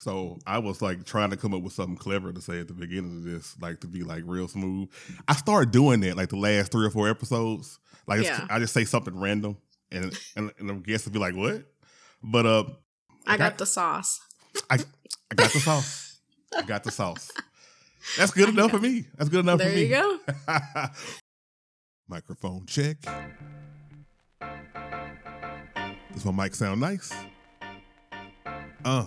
So I was like trying to come up with something clever to say at the beginning of this, like to be like real smooth. I started doing that like the last three or four episodes. Like Yeah. I just say something random, and and, and the guests will be like, "What?" But uh, I got Okay. the sauce. I I got the sauce. I got the sauce. That's good enough for me. That's good enough There for me. There you go. Microphone check. Does my mic sound nice? Uh.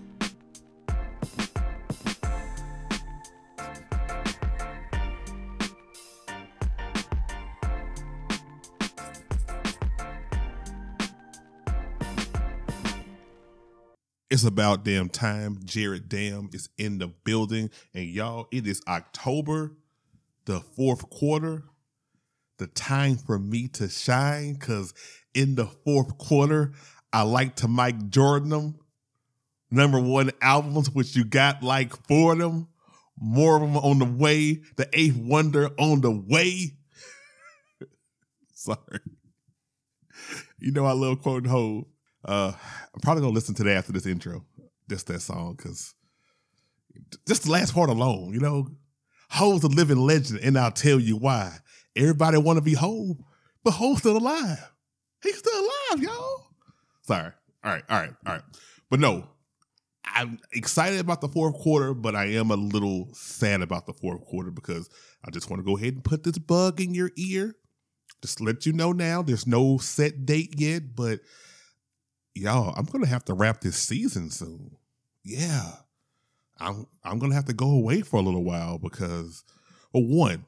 It's about damn time. Jared Dam is in the building. And y'all, it is October, the fourth quarter. The time for me to shine. Cause in the fourth quarter, I like to Mike Jordan them. Number one albums, which you got like four of them. More of them on the way. The eighth wonder on the way. Sorry. You know I love quoting Hov. Uh, I'm probably gonna listen to that after this intro. Just that song, cause just the last part alone, you know, Hov's a living legend, and I'll tell you why. Everybody want to be Hov, but Hov's still alive. He's still alive, y'all. Sorry. All right, all right, all right. But no, I'm excited about the fourth quarter, but I am a little sad about the fourth quarter because I just want to go ahead and put this bug in your ear. Just let you know now, there's no set date yet, but y'all, I'm gonna have to wrap this season soon. Yeah. I'm I'm gonna have to go away for a little while because well, one,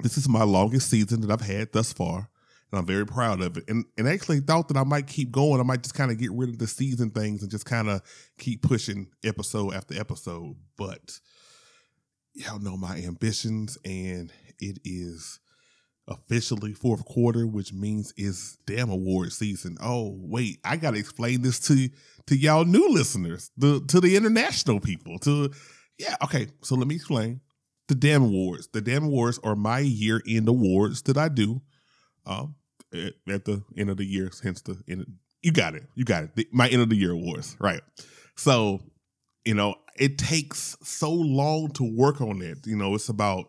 this is my longest season that I've had thus far, and I'm very proud of it. And and actually thought that I might keep going. I might just kind of get rid of the season things and just kind of keep pushing episode after episode. But y'all know my ambitions, and it is officially fourth quarter, which means it's damn award season. Oh, wait, I gotta explain this to to y'all new listeners, the to the international people. To yeah, okay. So let me explain. The damn awards. The damn awards are my year end awards that I do um at, at the end of the year, hence the end. You got it. You got it. The- my end of the year awards. Right. So, you know, it takes so long to work on it. You know, it's about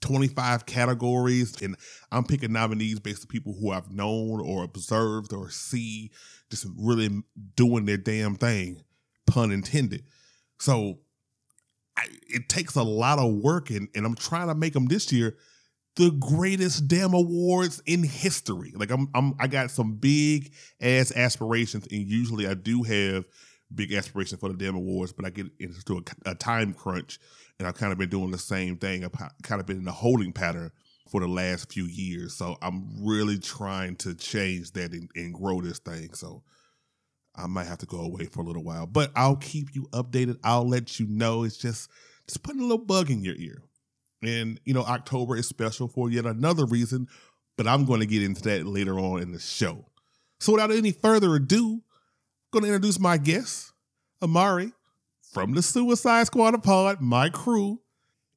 25 categories and I'm picking nominees based on people who I've known or observed or see just really doing their damn thing, pun intended. So I, it takes a lot of work and, and I'm trying to make them this year the greatest damn awards in history. Like I'm, I'm I got some big ass aspirations and usually I do have big aspiration for the damn awards, but I get into a, a time crunch and I've kind of been doing the same thing. I've kind of been in a holding pattern for the last few years. So I'm really trying to change that and, and grow this thing. So I might have to go away for a little while, but I'll keep you updated. I'll let you know. It's just just putting a little bug in your ear. And you know, October is special for yet another reason, but I'm going to get into that later on in the show. So without any further ado, going to introduce my guest, Irmari from the Suicide Squad Pod, my crew.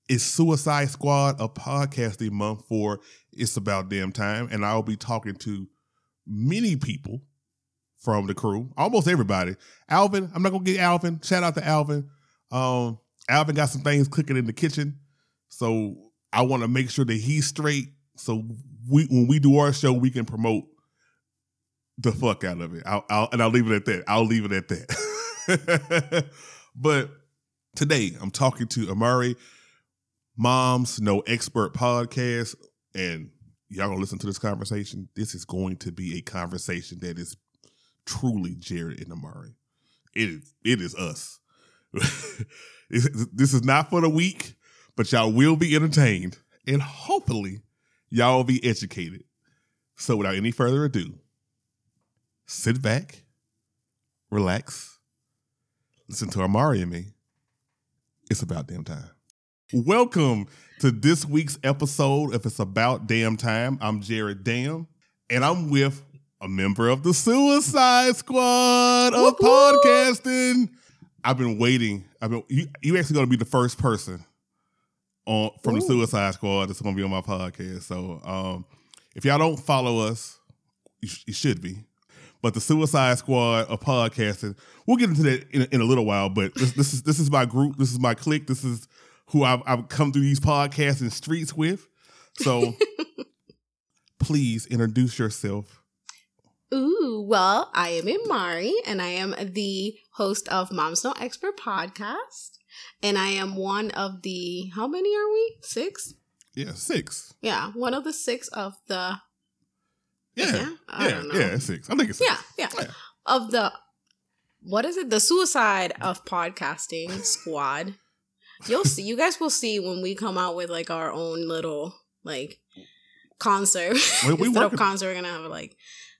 Is Suicide Squad a podcasting month for It's About Damn Time? And I'll be talking to many people from the crew, almost everybody. Alvin, I'm not gonna get Alvin. Shout out to Alvin. Um, Alvin got some things cooking in the kitchen, so I want to make sure that he's straight. So we, when we do our show, we can promote the fuck out of it. I'll, I'll and I'll leave it at that. I'll leave it at that. but today I'm talking to Irmari, Moms No Expert podcast, and y'all gonna listen to this conversation. This is going to be a conversation that is truly Jared and Irmari. It is it is us. This is not for the weak, but y'all will be entertained and hopefully y'all will be educated. So without any further ado, sit back, relax, listen to Irmari and me. It's about damn time. Welcome to this week's episode of It's About Damn Time. I'm Jared Dam, and I'm with a member of the Suicide Squad of Woo-hoo! podcasting. I've been waiting. I've been you, you actually gonna be the first person on from the Suicide Squad that's gonna be on my podcast. So um if y'all don't follow us, you, sh- you should be. But the Suicide Squad of podcasting, we'll get into that in, a- in a little while. But this, this is this is my group. This is my clique. This is who I've, I've come through these podcasts and streets with. So please introduce yourself. Ooh, well, I am Irmari, and I am the host of Mom's No Expert podcast. And I am one of the, how many are we? Six? Yeah, six. Yeah, one of the six of the, Yeah, Yeah, yeah, I yeah, it's six. I think it's six. yeah, yeah, Yeah. of the, what is it? The suicide of podcasting squad. You'll see, you guys will see when we come out with like our own little, like, concert. Well, we Instead of concert, we're gonna have like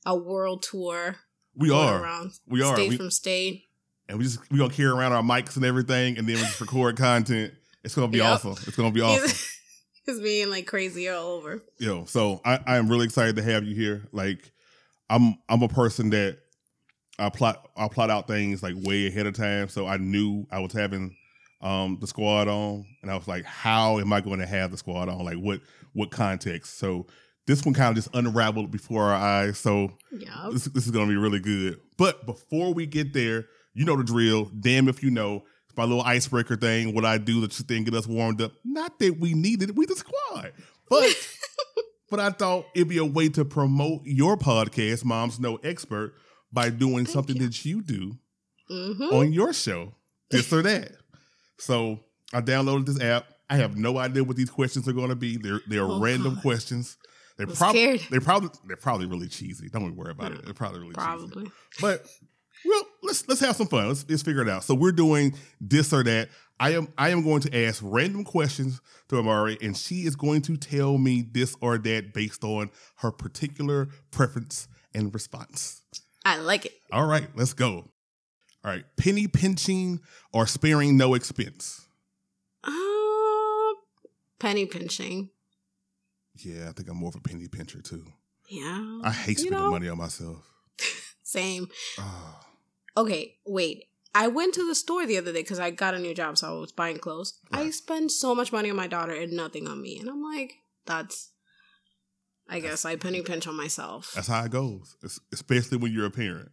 a world tour. We are. around We are. state We- from state. and we just we gonna carry around our mics and everything, and then we just record content. It's gonna be Yep. awesome. It's gonna be awesome. He's being like crazy all over. Yo, so I, I am really excited to have you here. Like, I'm I'm a person that I plot I plot out things like way ahead of time. So I knew I was having um the squad on, and I was like, how am I going to have the squad on? Like, what what context? So this one kind of just unraveled before our eyes. So Yeah. this, this is gonna be really good. But before we get there, you know the drill. Damn if you know. My little icebreaker thing. What I do that you think get us warmed up. Not that we needed it. We the squad. But but I thought it'd be a way to promote your podcast, Moms No Expert, by doing Thank something you. that you do hmm on your show. This or that. So I downloaded this app. I have no idea what these questions are gonna be. They're they're Oh, random God. questions. They're I'm probably they're probably they're probably really cheesy. Don't worry about it. They're probably really cheesy. But well, let's let's have some fun. Let's let's figure it out. So we're doing this or that. I am I am going to ask random questions to Irmari, and she is going to tell me this or that based on her particular preference and response. I like it. All right, let's go. All right, penny pinching or sparing no expense. Uh, penny pinching. Yeah, I think I'm more of a penny pincher too. Yeah. I hate You spending know- money on myself. Same. Ah, Okay, wait. I went to the store the other day because I got a new job, so I was buying clothes. I spend so much money on my daughter and nothing on me. And I'm like, that's. I guess I penny pinch on myself. that's how it goes, es- especially when you're a parent.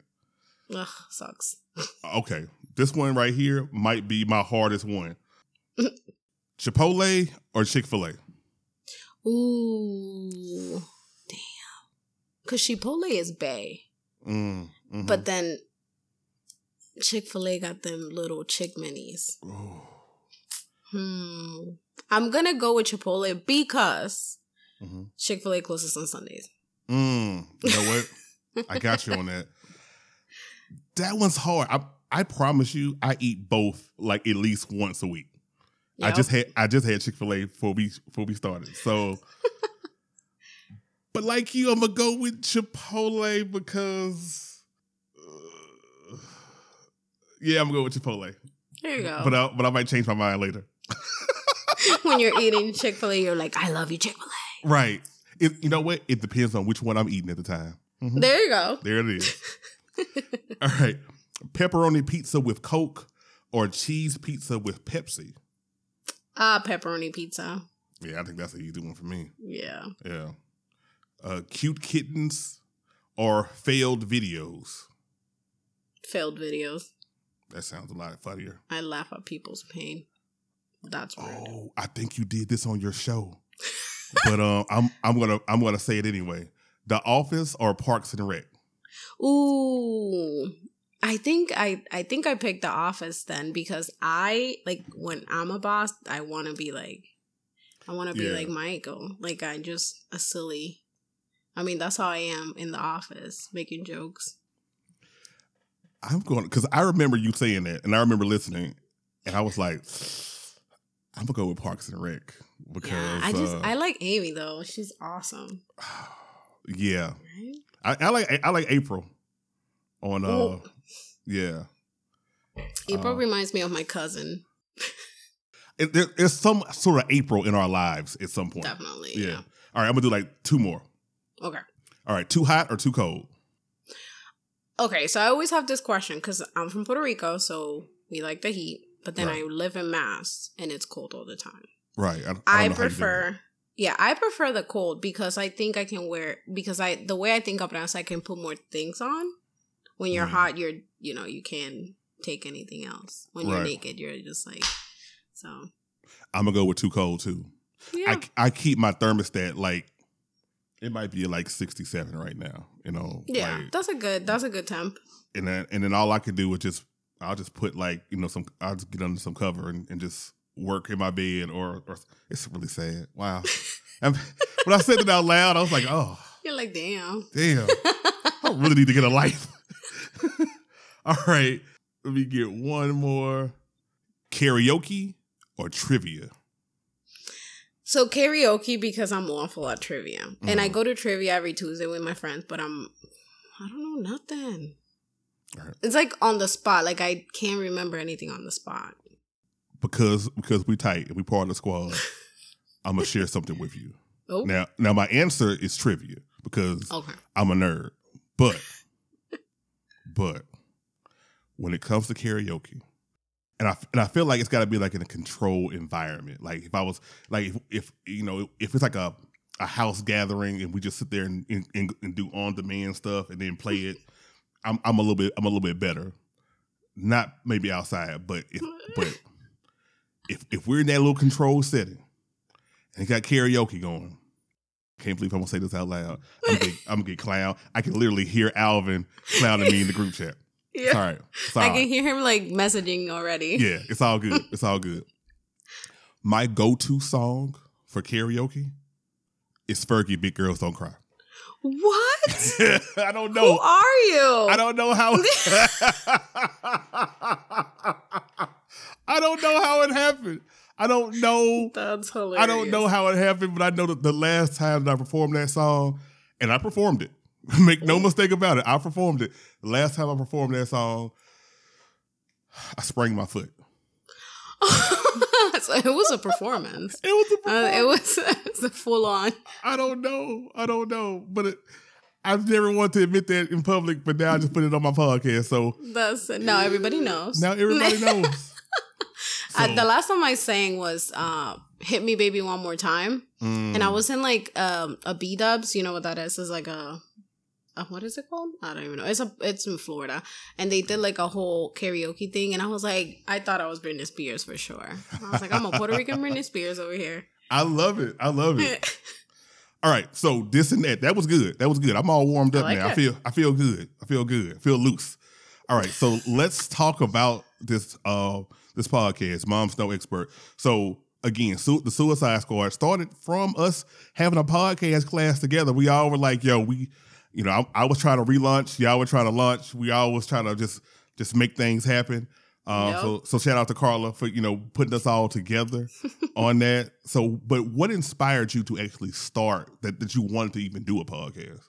Ugh, sucks. Okay, this one right here might be my hardest one. Chipotle or Chick Fil A? Ooh, damn. Cause Chipotle is Bay, Mm, mhm. but then Chick Fil A got them little chick minis. Ooh. Hmm. I'm gonna go with Chipotle because Mhm. Chick Fil A closes on Sundays. Mm, you know what? I got you on that. That one's hard. I I promise you, I eat both like at least once a week. I just had I just had Chick Fil A before we before we started. So, but like you, I'm gonna go with Chipotle because, yeah, I'm gonna go with Chipotle. There you go. But I, but I might change my mind later. when you're eating Chick Fil A, you're like, I love you, Chick Fil A. Right. It, you know what? It depends on which one I'm eating at the time. Mhm. There you go. There it is. All right. Pepperoni pizza with Coke or cheese pizza with Pepsi. Ah, pepperoni pizza. Yeah, I think that's an easy one for me. Yeah. Yeah. Uh, cute kittens or failed videos. Failed videos. That sounds a lot funnier. I laugh at people's pain. That's rude. Oh, I think you did this on your show. but um, I'm I'm gonna I'm gonna say it anyway. The Office or Parks and Rec. Ooh. I think I I think I picked the office then because I like when I'm a boss, I want to be like I want to be Yeah. like Michael. Like I just a silly. I mean, that's how I am in the office, making jokes. I'm going because I remember you saying that, and I remember listening, and I was like, I'm gonna go with Parks and Rec because yeah, I just uh, I like Amy though. She's awesome. yeah, Right? I, I like I like April on uh Oh. yeah. April Uh, reminds me of my cousin. it, there, there's some sort of April in our lives at some point. Definitely. Yeah. Yeah. All right, I'm gonna do like two more. Okay. All right, too hot or too cold? Okay. So I always have this question because I'm from Puerto Rico, so we like the heat. But then Right. I live in Mass, and it's cold all the time. Right. I, I, I, know how you do prefer. Yeah, I prefer the cold because I think I can wear because I the way I think of it is I can put more things on. When you're Mm. hot, you're you know you can take anything else. When you're Right. naked, you're just like so. I'm gonna go with too cold too. Yeah, I, I keep my thermostat like it might be like 67 right now. You know. yeah, like, that's a good that's a good temp. and then and then all I could do was just I'll just put like you know some I'll just get under some cover and, and just work in my bed or, or it's really sad. Wow. And when I said it out loud, I was like, oh You're like damn. damn, I really need to get a life. all right, let me get one more karaoke or trivia. So karaoke because I'm awful at trivia, and I Mhm. go to trivia every Tuesday with my friends. But I'm, I don't know nothing. Alright. It's like on the spot. Like I can't remember anything on the spot. Because because we tight and we part of the squad, I'm gonna share something with you. Oh, Now now my answer is trivia because okay. I'm a nerd. But but when it comes to karaoke, and I and I feel like it's got to be like in a controlled environment. Like if I was like if, if you know if it's like a a house gathering and we just sit there and, and, and do on demand stuff and then play it, I'm I'm a little bit I'm a little bit better. Not maybe outside, but if but if if we're in that little controlled setting and it got karaoke going, can't believe I'm gonna say this out loud. I'm gonna get, I'm gonna get clown. I can literally hear Alvin clowning me in the group chat. Yeah. Sorry, I can hear him like messaging already. Yeah, it's all good. It's all good. My go-to song for karaoke is Fergie. Big girls don't cry. What? I don't know. Who are you? I don't know how. I don't know how it happened. I don't know. That's hilarious. I don't know how it happened, but I know that the last time that I performed that song, and I performed it. Make no mistake about it. I performed it. The last time I performed that song, I sprained my foot. so it was a performance. It was a Uh, it was it was a full on. I don't know. I don't know. But it, I've never wanted to admit that in public, but now I just put it on my podcast. So That's now everybody knows. now everybody knows. So, the last time I sang was uh, "Hit Me, Baby, One More Time," mm, and I was in like um, a B Dubs. You know what that is? It's like a, a what is it called? I don't even know. It's a it's in Florida, and they did like a whole karaoke thing, and I was like, I thought I was Britney Spears for sure. I was like, I'm a Puerto Rican Britney Spears over here. I love it. I love it. All right, so this and that. That was good. That was good. I'm all warmed I up like now. I feel I feel good. I feel good. I feel loose. All right, so let's talk about this uh this podcast, Mom's No Expert. So again, su- the Suicide Squad started from us having a podcast class together. We all were like, yo, we you know, I, I was trying to relaunch, y'all were trying to launch. We all was trying to just just make things happen. Um, Yep. So so shout out to Carla for you know putting us all together on that. So, but what inspired you to actually start that that you wanted to even do a podcast?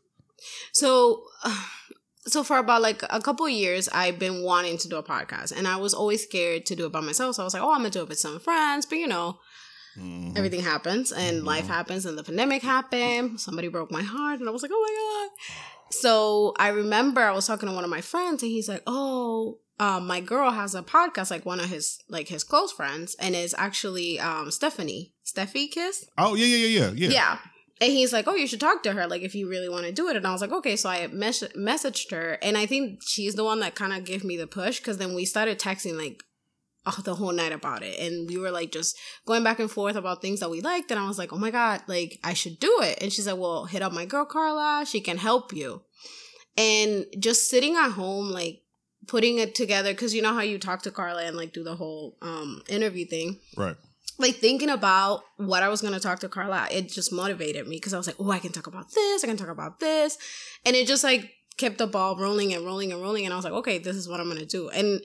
So, so for about like a couple of years, I've been wanting to do a podcast, and I was always scared to do it by myself. So I was like, "Oh, I'm gonna do it with some friends," but you know, Mhm. everything happens, and Mhm. life happens, and the pandemic happened. Somebody broke my heart, and I was like, "Oh my god!" So I remember I was talking to one of my friends, and he's like, "Oh." Um, my girl has a podcast, like one of his like his close friends, and it's actually um Stephanie, Steffi Kiss. Oh yeah, yeah, yeah, yeah, yeah. Yeah. And he's like, oh, you should talk to her, like, if you really want to do it. And I was like, okay. So I mes- messaged her, and I think she's the one that kind of gave me the push because then we started texting, like, the whole night about it. And we were, like, just going back and forth about things that we liked. And I was like, oh my God, like, I should do it. And she's like, well, hit up my girl, Carla. She can help you. And just sitting at home, like, putting it together, because you know how you talk to Carla and, like, do the whole um, interview thing Right. like thinking about what I was going to talk to Carla, it just motivated me because I was like, oh, I can talk about this, I can talk about this. And it just like kept the ball rolling and rolling and rolling. And I was like, okay, this is what I'm going to do. And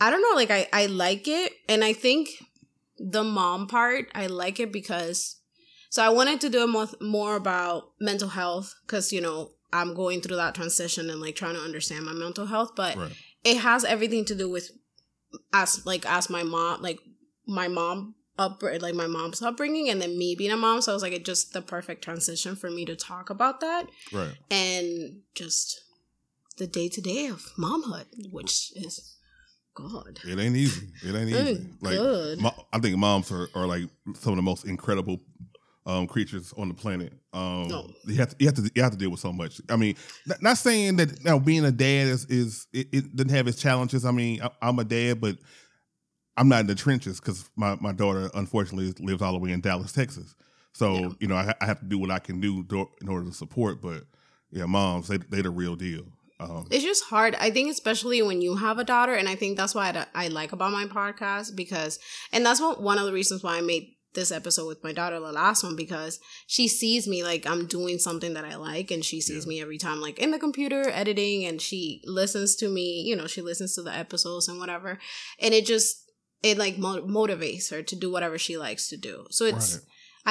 I don't know, like I, I like it. And I think the mom part, I like it because, so I wanted to do it more, more about mental health because, you know, I'm going through that transition and like trying to understand my mental health. But Right. it has everything to do with as like as my mom like my mom up like my mom's upbringing and then me being a mom so i was like it just the perfect transition for me to talk about that Right. and just the day-to-day of momhood which is god It ain't easy. It ain't easy. Like I think moms are, are like some of the most incredible um, creatures on the planet. Um, No. You have to you have to you have to deal with so much. I mean, not, not saying that now being a dad is is it, it doesn't have its challenges. I mean, I, I'm a dad, but I'm not in the trenches because my, my daughter unfortunately lives all the way in Dallas, Texas. So Yeah. you know I, I have to do what I can do do- in order to support. But yeah, moms they they the real deal. Um, it's just hard i think especially when you have a daughter and i think that's why I, I like about my podcast because and that's what one of the reasons why i made this episode with my daughter the last one because she sees me like i'm doing something that i like and she sees Yeah. me every time like in the computer editing and she listens to me you know she listens to the episodes and whatever and it just it like mo- motivates her to do whatever she likes to do so it's Right.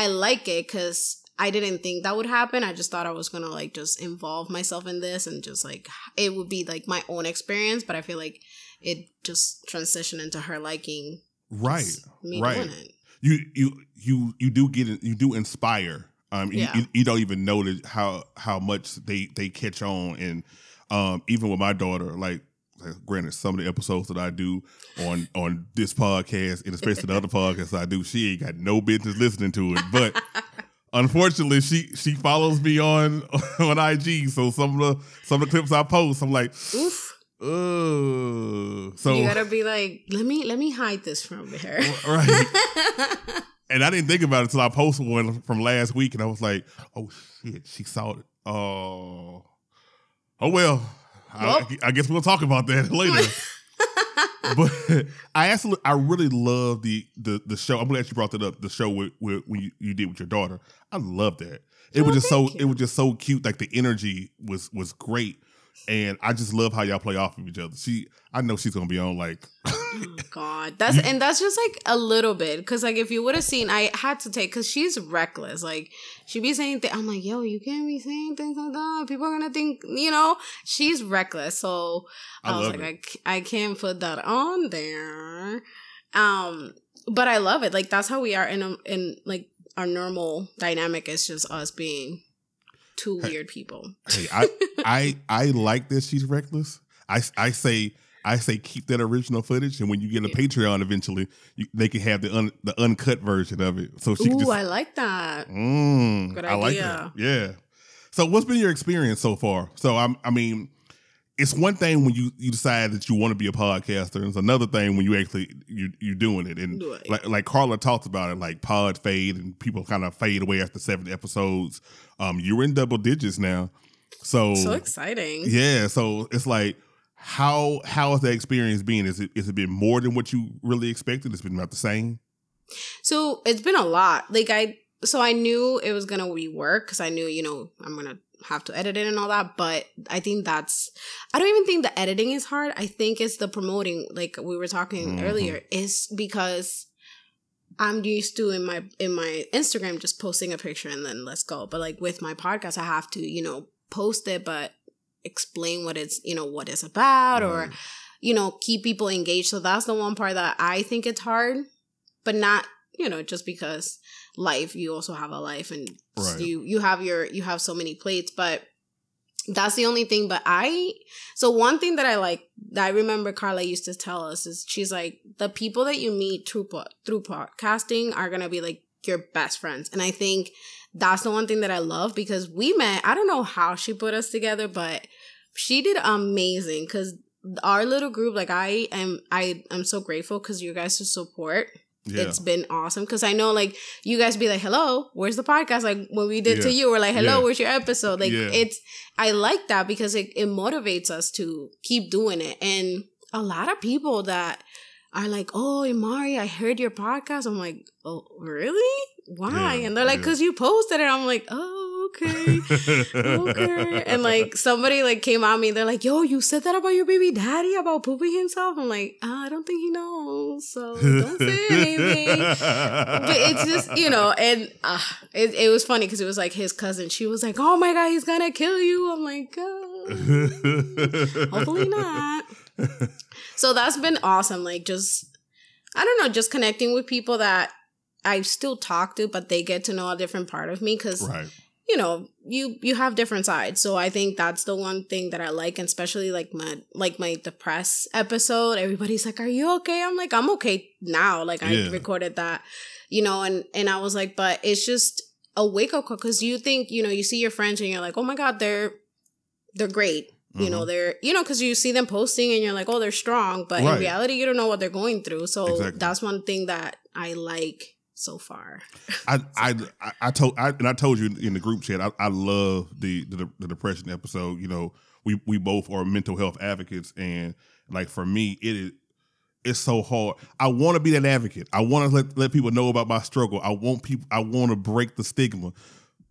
I like it because I didn't think that would happen. I just thought I was gonna like just involve myself in this and just like it would be like my own experience. But I feel like it just transitioned into her liking right. me right. doing it. you you you you do get you do inspire um you- Yeah. you, you don't even know that how how much they they catch on and um even with my daughter like like, granted some of the episodes that i do on on this podcast and especially the other podcasts i do she ain't got no business listening to it but unfortunately she she follows me on on ig so some of the some of the clips i post i'm like Oof. uh so you gotta be like, let me let me hide this from her. right And I didn't think about it until I posted one from last week, and I was like, "Oh shit, she saw it." Oh, oh well. Well. I, I guess we'll talk about that later. But I actually, I really love the the the show. I'm glad you brought that up. The show with, with when you, you did with your daughter. I love that. It Oh, was just so thank it was just so cute. Like the energy was was great, and I just love how y'all play off of each other. She, I know she's gonna be on like Oh, God, that's and that's just like a little bit because like if you would have seen, I had to take because she's reckless. Like she be saying things. I'm like, yo, you can't be saying things like that. People are gonna think, you know, she's reckless. So I I, was like, it. I, I can't put that on there. Um, but I love it. Like that's how we are in a, in like our normal dynamic is just us being two Hey. weird people. Hey, I I I like that she's reckless. I I say I say keep that original footage, and when you get a Yeah. Patreon eventually, you, they can have the un, the uncut version of it. So she can Ooh, just I like that. Mm, Good I like idea. that. Yeah. So what's been your experience so far? So I'm I mean, it's one thing when you you decide that you want to be a podcaster, and it's another thing when you actually you you're doing it. And Right. like like Carla talked about it, like pod fade and people kind of fade away after seven episodes. Um, you're in double digits now. So, So exciting. yeah, so it's like how how has that experience been? Is it is it been more than what you really expected? It's been about the same. So it's been a lot. Like I, so I knew it was gonna be work because I knew, you know, I'm gonna have to edit it and all that. But I think that's, I don't even think the editing is hard. I think it's the promoting, like we were talking Mhm. earlier, is because I'm used to in my in my Instagram just posting a picture and then let's go. But like with my podcast, I have to, you know, post it, but explain what it's, you know, what it's about or you know, keep people engaged. So that's the one part that I think it's hard, but not, you know, just because life, you also have a life and Right. you you have your you have so many plates, but that's the only thing. But I so one thing that I like that I remember Carla used to tell us is she's like the people that you meet through po- through podcasting are gonna be like your best friends, and I think that's the one thing that I love because we met. I don't know how she put us together, but she did amazing because our little group like i am i am so grateful because you guys' to support Yeah. it's been awesome because i know like you guys be like hello where's the podcast like when we did to you we're like hello Yeah. where's your episode like Yeah. it's i like that because it, it motivates us to keep doing it and a lot of people that are like oh Irmari, i heard your podcast i'm like oh really why Yeah, and they're like yeah. because you posted it i'm like oh okay okay. And like somebody like came at me, they're like, "Yo, you said that about your baby daddy about pooping himself." I'm like, "Ah, I don't think he knows, so don't say anything. but it's just you know, and uh, it it was funny because it was like his cousin. She was like, "Oh my god, he's gonna kill you." I'm like, oh, hopefully not. So that's been awesome. Like just I don't know, just connecting with people that I still talk to, but they get to know a different part of me because Right. You know you you have different sides. So I think that's the one thing that I like, and especially like my like my depressed episode. Everybody's like, "Are you okay?" I'm like, "I'm okay now." Like I Yeah. recorded that, you know, and and I was like, but it's just a wake up call because you think you know you see your friends and you're like, "Oh my god, they're they're great." You know, Mhm. they're, you know, because you see them posting and you're like, oh, they're strong. But Right. in reality, you don't know what they're going through. So Exactly. that's one thing that I like so far. I, I I I told I and I told you in the group chat I, I love the, the the depression episode. You know, we we both are mental health advocates, and like for me, it is it's so hard. I want to be that advocate. I want to let let people know about my struggle. I want people. I want to break the stigma,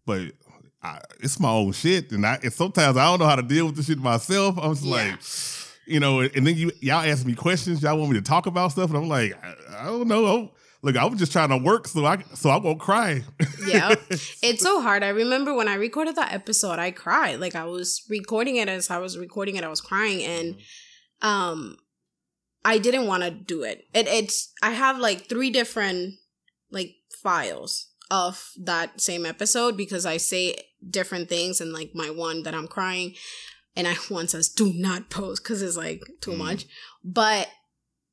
but. I, it's my own shit, and I and sometimes I don't know how to deal with the shit myself. I'm just Yeah. like, you know, and then you y'all ask me questions, y'all want me to talk about stuff, and I'm like, I, I don't know. Look, I was just trying to work, so I so I won't cry. Yeah. It's so hard. I remember when I recorded that episode, I cried. Like I was recording it as I was recording it, I was crying and um I didn't want to do it. It it's I have like three different like files of that same episode because I say different things and like my one that I'm crying and I one says do not post because it's like too Mhm. much. But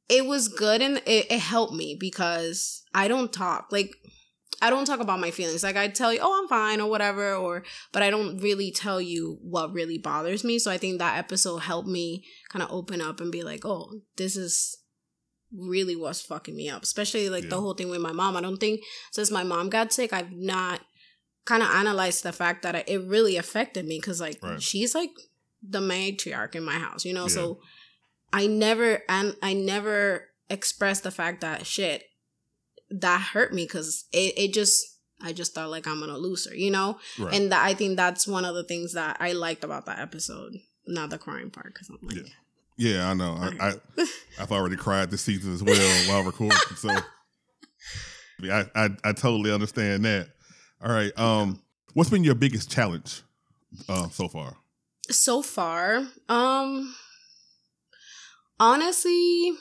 it was good and it, it helped me because I don't talk. Like I don't talk about my feelings. Like I tell you, oh, I'm fine or whatever, or but I don't really tell you what really bothers me. So I think that episode helped me kind of open up and be like, oh, this is really what's fucking me up. Especially like the whole thing with my mom. I don't think since my mom got sick, I've not kind of analyzed the fact that it really affected me because like Right. she's like the matriarch in my house, you know. Yeah. So I never and I never expressed the fact that shit that hurt me because it, it just I just thought like I'm gonna lose her, you know. Right. And that, I think that's one of the things that I liked about that episode, not the crying part, because I'm like, Yeah. yeah, I know. I, I I've already cried this season as well while recording, so I, I I totally understand that. All right, um, what's been your biggest challenge uh, so far? so far um honestly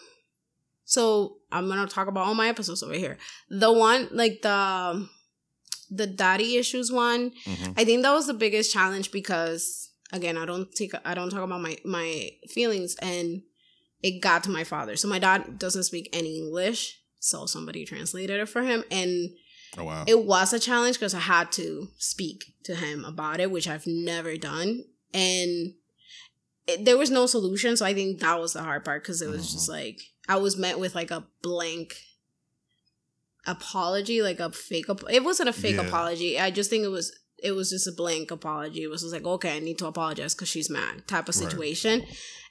so i'm gonna talk about all my episodes over here the one like the the daddy issues one Mhm. i think that was the biggest challenge because again i don't take i don't talk about my my feelings and it got to my father so my dad doesn't speak any english so somebody translated it for him and Oh wow, it was a challenge because I had to speak to him about it, which I've never done. And it, there was no solution. So I think that was the hard part because it was just mm-hmm. like, I was met with like a blank apology, like a fake, ap- it wasn't a fake Yeah. apology. I just think it was, it was just a blank apology. It was just like, okay, I need to apologize because she's mad type of Right. situation.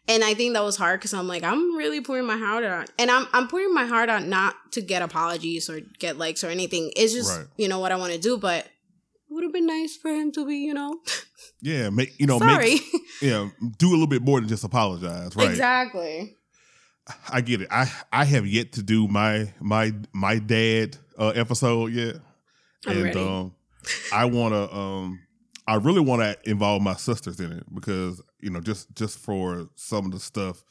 And I think that was hard because I'm like, I'm really pouring my heart out. And I'm I'm pouring my heart out not to get apologies or get likes or anything. It's just, Right. you know, what I want to do, but it would have been nice for him to be, you know. yeah, make you know, Sorry. make yeah, do a little bit more than just apologize, right? exactly. I get it. I I have yet to do my my my dad uh, episode yet, I'm and ready. um, I want to um, I really want to involve my sisters in it because you know just just for some of the stuff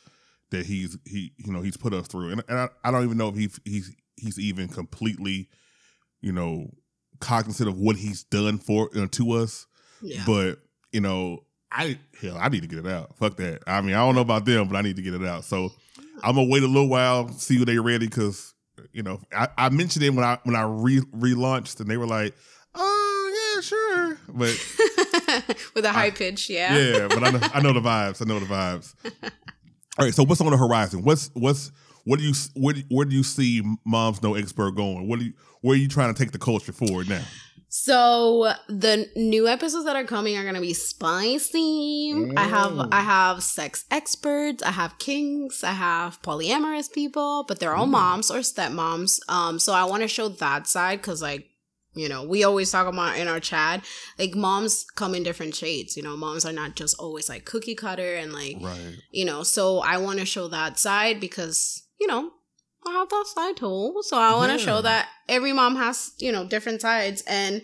that he's he you know he's put us through, and, and I, I don't even know if he he's he's even completely you know cognizant of what he's done for you know, to us, Yeah. but you know. I hell, I need to get it out. Fuck that. I mean, I don't know about them, but I need to get it out. So I'm gonna wait a little while, see when they ready, because you know I, I mentioned it when I when I re relaunched, and they were like, "Oh yeah, sure," but with a high pitch, yeah. yeah, but I know, I know the vibes. I know the vibes. All right, so what's on the horizon? What's what's what do you where do, where do you see Mom's No Expert going? What do you where are you trying to take the culture forward now? So the new episodes that are coming are gonna be spicy. I have Mm. I have sex experts, I have kings, I have polyamorous people, but they're all Mm. moms or stepmoms. Um, so I want to show that side because like you know we always talk about in our chat like moms come in different shades. You know, moms are not just always like cookie cutter and like Right. you know. So I want to show that side because you know I have that side too. So I want to Yeah. show that every mom has, you know, different sides. And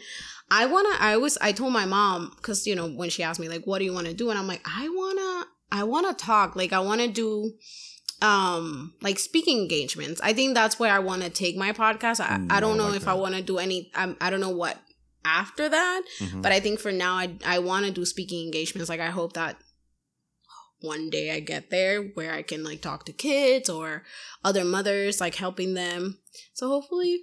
I want to, I was, I told my mom, because, you know, when she asked me, like, what do you want to do? And I'm like, I want to, I want to talk. Like, I want to do um like speaking engagements. I think that's where I want to take my podcast. I, Ooh, I don't I know like if I want to do any. I'm, I don't know what after that, Mhm. but I think for now I I want to do speaking engagements. Like I hope that one day I get there where I can like talk to kids or other mothers, like helping them. So hopefully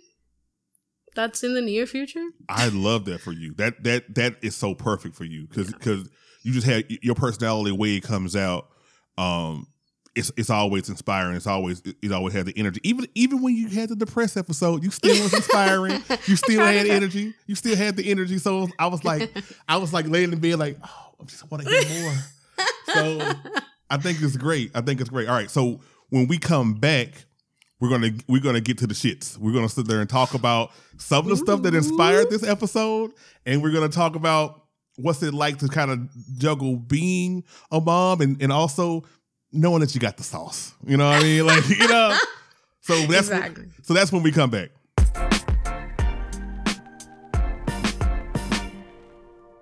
that's in the near future. I love that for you. That that that is so perfect for you because because you just have your personality way it comes out. Um, it's it's always inspiring. It's always it, it always had the energy. Even even when you had the depressed episode, you still was inspiring. You still had energy. You still had the energy. So I was like, I was like laying in bed, like, oh, I just want to hear more. So I think it's great. I think it's great. All right. So when we come back, we're gonna we're gonna get to the shits. We're gonna sit there and talk about some of the stuff that inspired this episode, and we're gonna talk about what's it like to kind of juggle being a mom and, and also knowing that you got the sauce. You know what I mean? Like you know. So that's Exactly. so that's when we come back.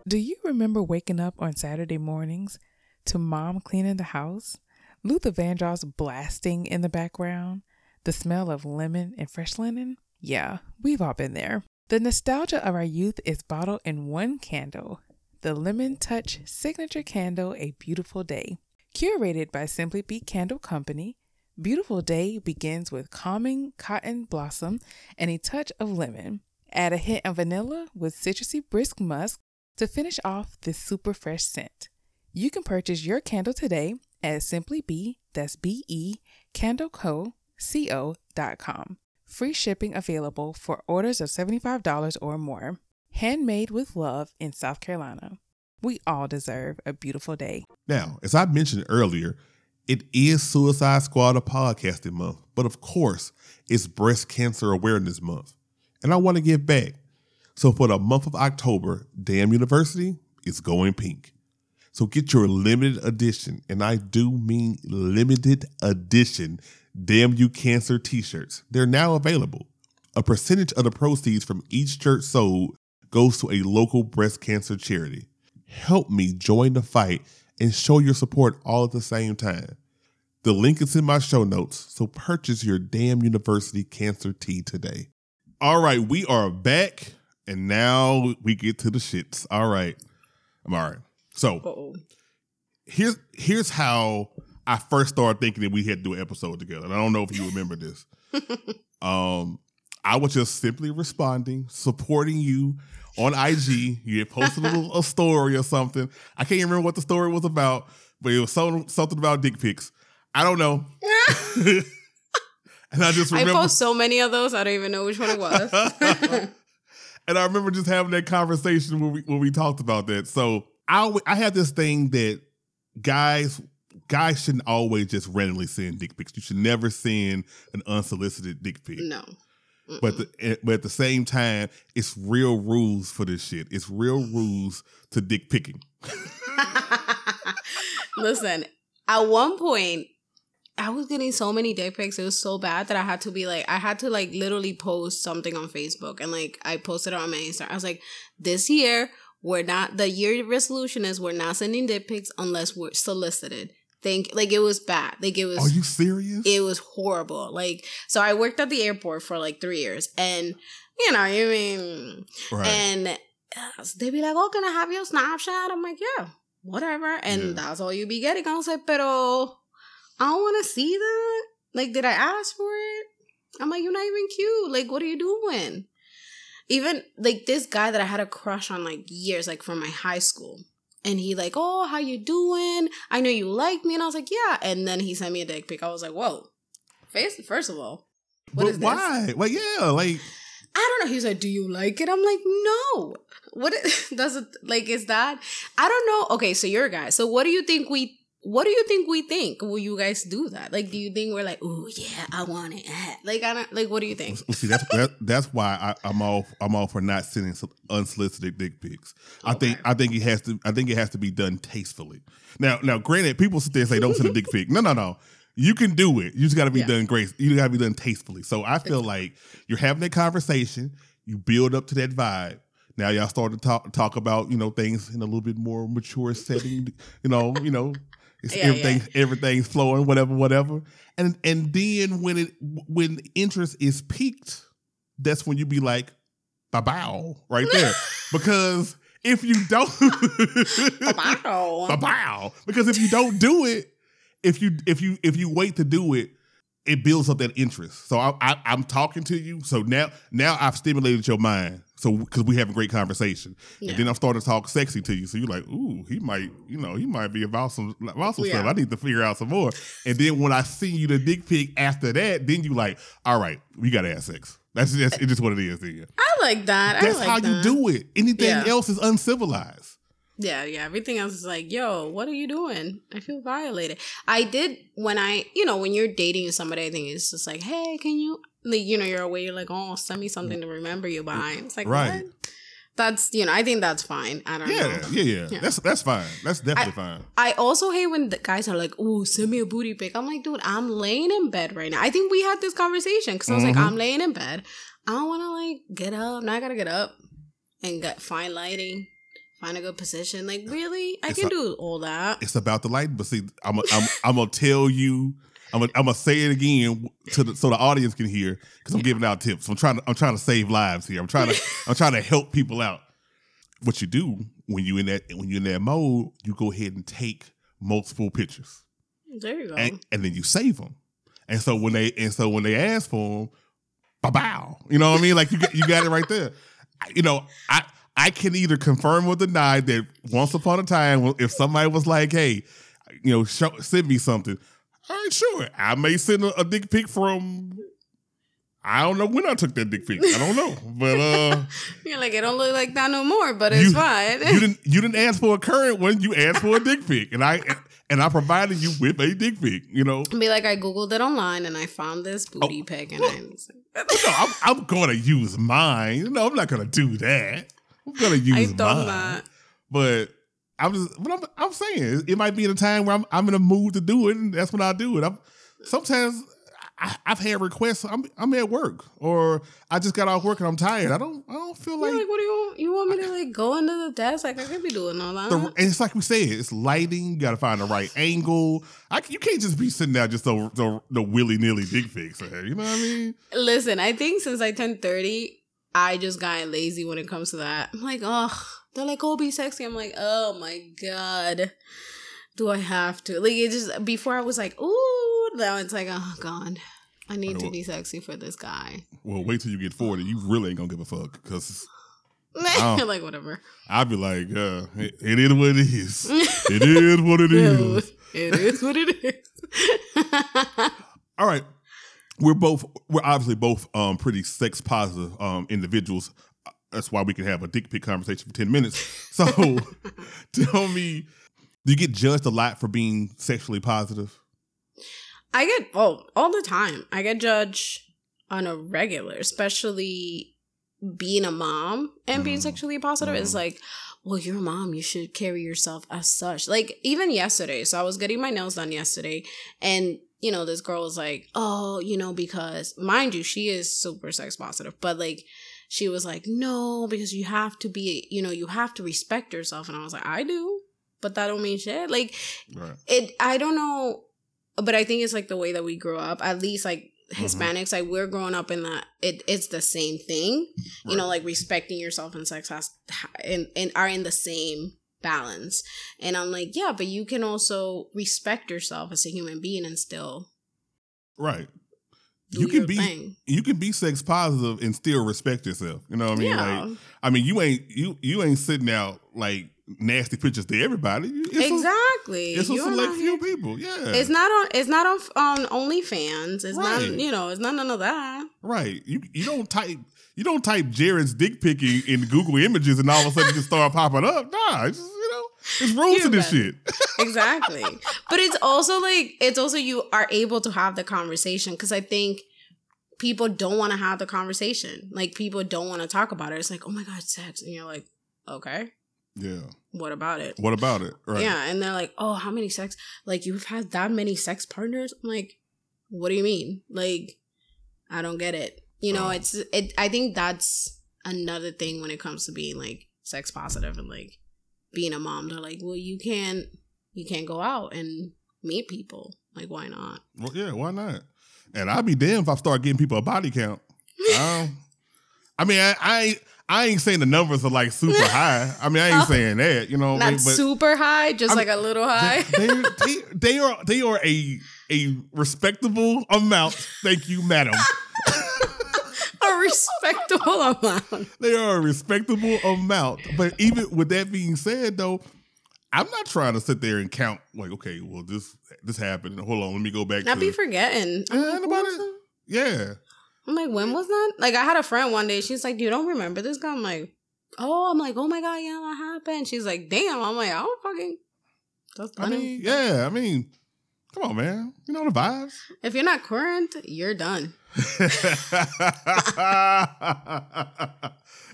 Do you remember waking up on Saturday mornings to mom cleaning the house, Luther Vandross blasting in the background, the smell of lemon and fresh linen? Yeah, we've all been there. The nostalgia of our youth is bottled in one candle, the Lemmon Touch Signature Candle A Beautiful Day. Curated by Simply Be Candle Company, Beautiful Day begins with calming cotton blossom and a touch of lemon. Add a hint of vanilla with citrusy brisk musk to finish off this super fresh scent. You can purchase your candle today at Simply Be, that's B E, candleco, C-O dot com. Free shipping available for orders of $75 or more. Handmade with love in South Carolina. We all deserve a beautiful day. Now, as I mentioned earlier, it is Suicide Squad of Podcasting Month, but of course, it's Breast Cancer Awareness Month. And I want to give back. So for the month of October, Damn University is going pink. So get your limited edition, and I do mean limited edition, Damn You Cancer t shirts. They're now available. A percentage of the proceeds from each shirt sold goes to a local breast cancer charity. Help me join the fight and show your support all at the same time. The link is in my show notes, so purchase your Damn University Cancer Tea today. All right, we are back, and now we get to the shits. All right, I'm all right. So Uh-oh. here's here's how I first started thinking that we had to do an episode together. And I don't know if you remember this. um, I was just simply responding, supporting you on IG. You had posted a, little, a story or something. I can't remember what the story was about, but it was so, something about dick pics. I don't know. and I just I post so many of those. I don't even know which one it was. and I remember just having that conversation when we when we talked about that. So I I have this thing that guys guys shouldn't always just randomly send dick pics. You should never send an unsolicited dick pic. no. But the, eh, but at the same time, it's real rules for this shit. It's real rules to dick picking. Listen, at one point, I was getting so many dick pics. It was so bad that I had to be like, I had to like literally post something on Facebook and like I posted it on my Instagram. I was like, this year, we're not, the year resolution is we're not sending dick pics unless we're solicited. Think, like it was bad. Like it was. Are you serious? it was horrible. Like, so I worked at the airport for like three years, and you know, I mean, right. and uh, they'd be like, "Oh, can I have your Snapchat?" I'm like, "Yeah, whatever." And Yeah. that's all you be getting. I was like, "Pero I don't want to see that. Like, did I ask for it?" I'm like, "You're not even cute. Like, what are you doing?" Even like this guy that I had a crush on like years, like from my high school. And he like, oh, how you doing? I know you like me, and I was like, yeah. And then he sent me a dick pic. I was like, whoa. First, first of all, what but is this? why? Like, yeah, like I don't know. He's like, "Do you like it?" I'm like, "No." What does it like? Is that? I don't know. Okay, so you're a guy. So what do you think we? What do you think we think? Will you guys do that? Like, do you think we're like, "Oh yeah, I want it"? eh." Like, I don't. Like, what do you think? See, that's that, that's why I, I'm all I'm all for not sending unsolicited dick pics. I think I think it has to I think it has to be done tastefully. Now now, granted, people sit there and say don't send a dick pic. No no no, you can do it. You just got to be Yeah. done grace. You got to be done tastefully. So I feel like you're having that conversation. You build up to that vibe. Now y'all start to talk talk about you know things in a little bit more mature setting. You know you know It's Yeah, everything everything's flowing, whatever, whatever. And and then when it when interest is peaked, that's when you be like, ba bow, right there. because if you don't ba bow. Because if you don't do it, if you if you if you wait to do it, it builds up that interest. So I, I I'm talking to you. So now now I've stimulated your mind. So because we have a great conversation, Yeah. and then I'm starting to talk sexy to you. So you're like, ooh, he might, you know, he might be about some about some Yeah. stuff. I need to figure out some more. And then when I see you the dick pic after that, then you like, all right, we gotta have sex. That's that's it's just what it is. Then I like that. I that's like how that. you do it. Anything Yeah. else is uncivilized. Yeah, yeah. Everything else is like, yo, what are you doing? I feel violated. I did when I, you know, when you're dating somebody, I think it's just like, hey, can you, like, you know, you're away. You're like, oh, send me something to remember you by. It's like, Right. what? That's, you know, I think that's fine. I don't Yeah, know. yeah, yeah, Yeah. That's that's fine. That's definitely fine. I also hate when the guys are like, "Oh, send me a booty pic." I'm like, dude, I'm laying in bed right now. I think we had this conversation because I was like, Mhm. I'm laying in bed. I don't want to like get up. Now I gotta get up and get fine lighting, find a good position. Like, uh, really, I It's can a- do all that. It's about the light, but see, I'm i I'm I'm gonna tell you. I'm gonna, I'm gonna say it again to the, so the audience can hear because I'm giving out tips. I'm trying to I'm trying to save lives here. I'm trying to I'm trying to help people out. What you do when you in that when you're in that mode, you go ahead and take multiple pictures There you go. and, and then you save them. And so when they and so when they ask for them, ba bow. You know what I mean? Like you you got it right there. You know, I I can either confirm or deny that once upon a time, if somebody was like, "Hey, you know, show, send me something," all right, sure, I may send a, a dick pic from. I don't know when I took that dick pic. I don't know, but uh, You're like, it don't look like that no more, but it's You- fine. you didn't you didn't ask for a current one. You asked for a dick pic, and I and I provided you with a dick pic. You know, Be like, I googled it online and I found this booty pic, and I was like, no, I'm, I'm going to use mine. No, I'm not going to do that. I'm to use I mine. that. But I'm just, but I'm, I'm saying it might be in a time where I'm, I'm in a mood to do it, and that's when I do it. I'm sometimes I, I've had requests. I'm, I'm at work, or I just got off work and I'm tired. I don't, I don't feel like. like, what do you want? You want me to like go into the desk? Like, I could be doing all that. The, and it's like we said, it's lighting. You got to find the right angle. I, you can't just be sitting there just the the, the willy nilly dick pics. You know what I mean? Listen, I think since I turned 30, I just got lazy when it comes to that. I'm like, oh, they're like, oh, be sexy. I'm like, oh my God. Do I have to? Like, it just, before I was like, ooh, now it's like, oh God, I need to be sexy for this guy. Well, wait till you get forty. You really ain't gonna give a fuck because like, whatever. I'd be like, uh, it, it is what it is. It is what it is. it is what it is. All right. We're both we're obviously both um pretty sex positive um individuals. That's why we can have a dick pic conversation for 10 minutes. So tell me, do you get judged a lot for being sexually positive? I get oh all the time. I get judged on a regular, especially being a mom and being Mhm. sexually positive. It's Mhm. like, well, you're a mom. You should carry yourself as such. Like even yesterday, so I was getting my nails done yesterday, and you know this girl was like, oh, you know, because mind you, she is super sex positive, but like. She was like, no, because you have to be, you know, you have to respect yourself. And I was like, I do, but that don't mean shit. Like, Right. it i don't know but i think it's like the way that we grow up at least like Mm-hmm. hispanics like we're growing up in that it, it's the same thing you know like respecting yourself and sex has and, and are in the same balance and i'm like yeah but you can also respect yourself as a human being and still Right. You can be thing. you can be sex positive and still respect yourself. You know what I mean? yeah Like I mean you ain't you you ain't sitting out like nasty pictures to everybody. It's a, exactly it's a You're select few people. Yeah. it's not on it's not on on OnlyFans. It's Right. not you know, it's not none of that. Right. You you don't type you don't type Jared's dick picking in, Google Images and all of a sudden just start popping up. Nah, it's just, you know, it's rules to this shit. exactly but it's also like it's also you are able to have the conversation because i think people don't want to have the conversation like people don't want to talk about it it's like oh my god sex and you're like okay Yeah. what about it What about it? Right. yeah and they're like oh how many sex like you've had that many sex partners i'm like what do you mean like i don't get it you know Oh. it's it i think that's another thing when it comes to being like sex positive and like being a mom they're like well you can't you can't go out and meet people. Like, why not? Well, yeah, why not? And I'd be damned if I start getting people a body count. Um, I mean, I, I ain't I ain't saying the numbers are like super high. I mean, I ain't saying that. You know, I Not mean? but super high, just I'm- like a little high. they, they, they are they are a a respectable amount. Thank you, madam. Respectable amount. They are a respectable amount. But even with that being said, though, I'm not trying to sit there and count like, okay, well, this this happened. Hold on, let me go back. I to, be forgetting. I'm Yeah, like, nobody- what was that? yeah. I'm like, when was that? Like, I had a friend one day. She's like, you don't remember this guy? I'm like, oh, I'm like, oh my god, yeah, that happened. She's like, damn. I'm like, I don't fucking. That's I mean, yeah. I mean, come on, man. You know the vibes. if you're not current, you're done.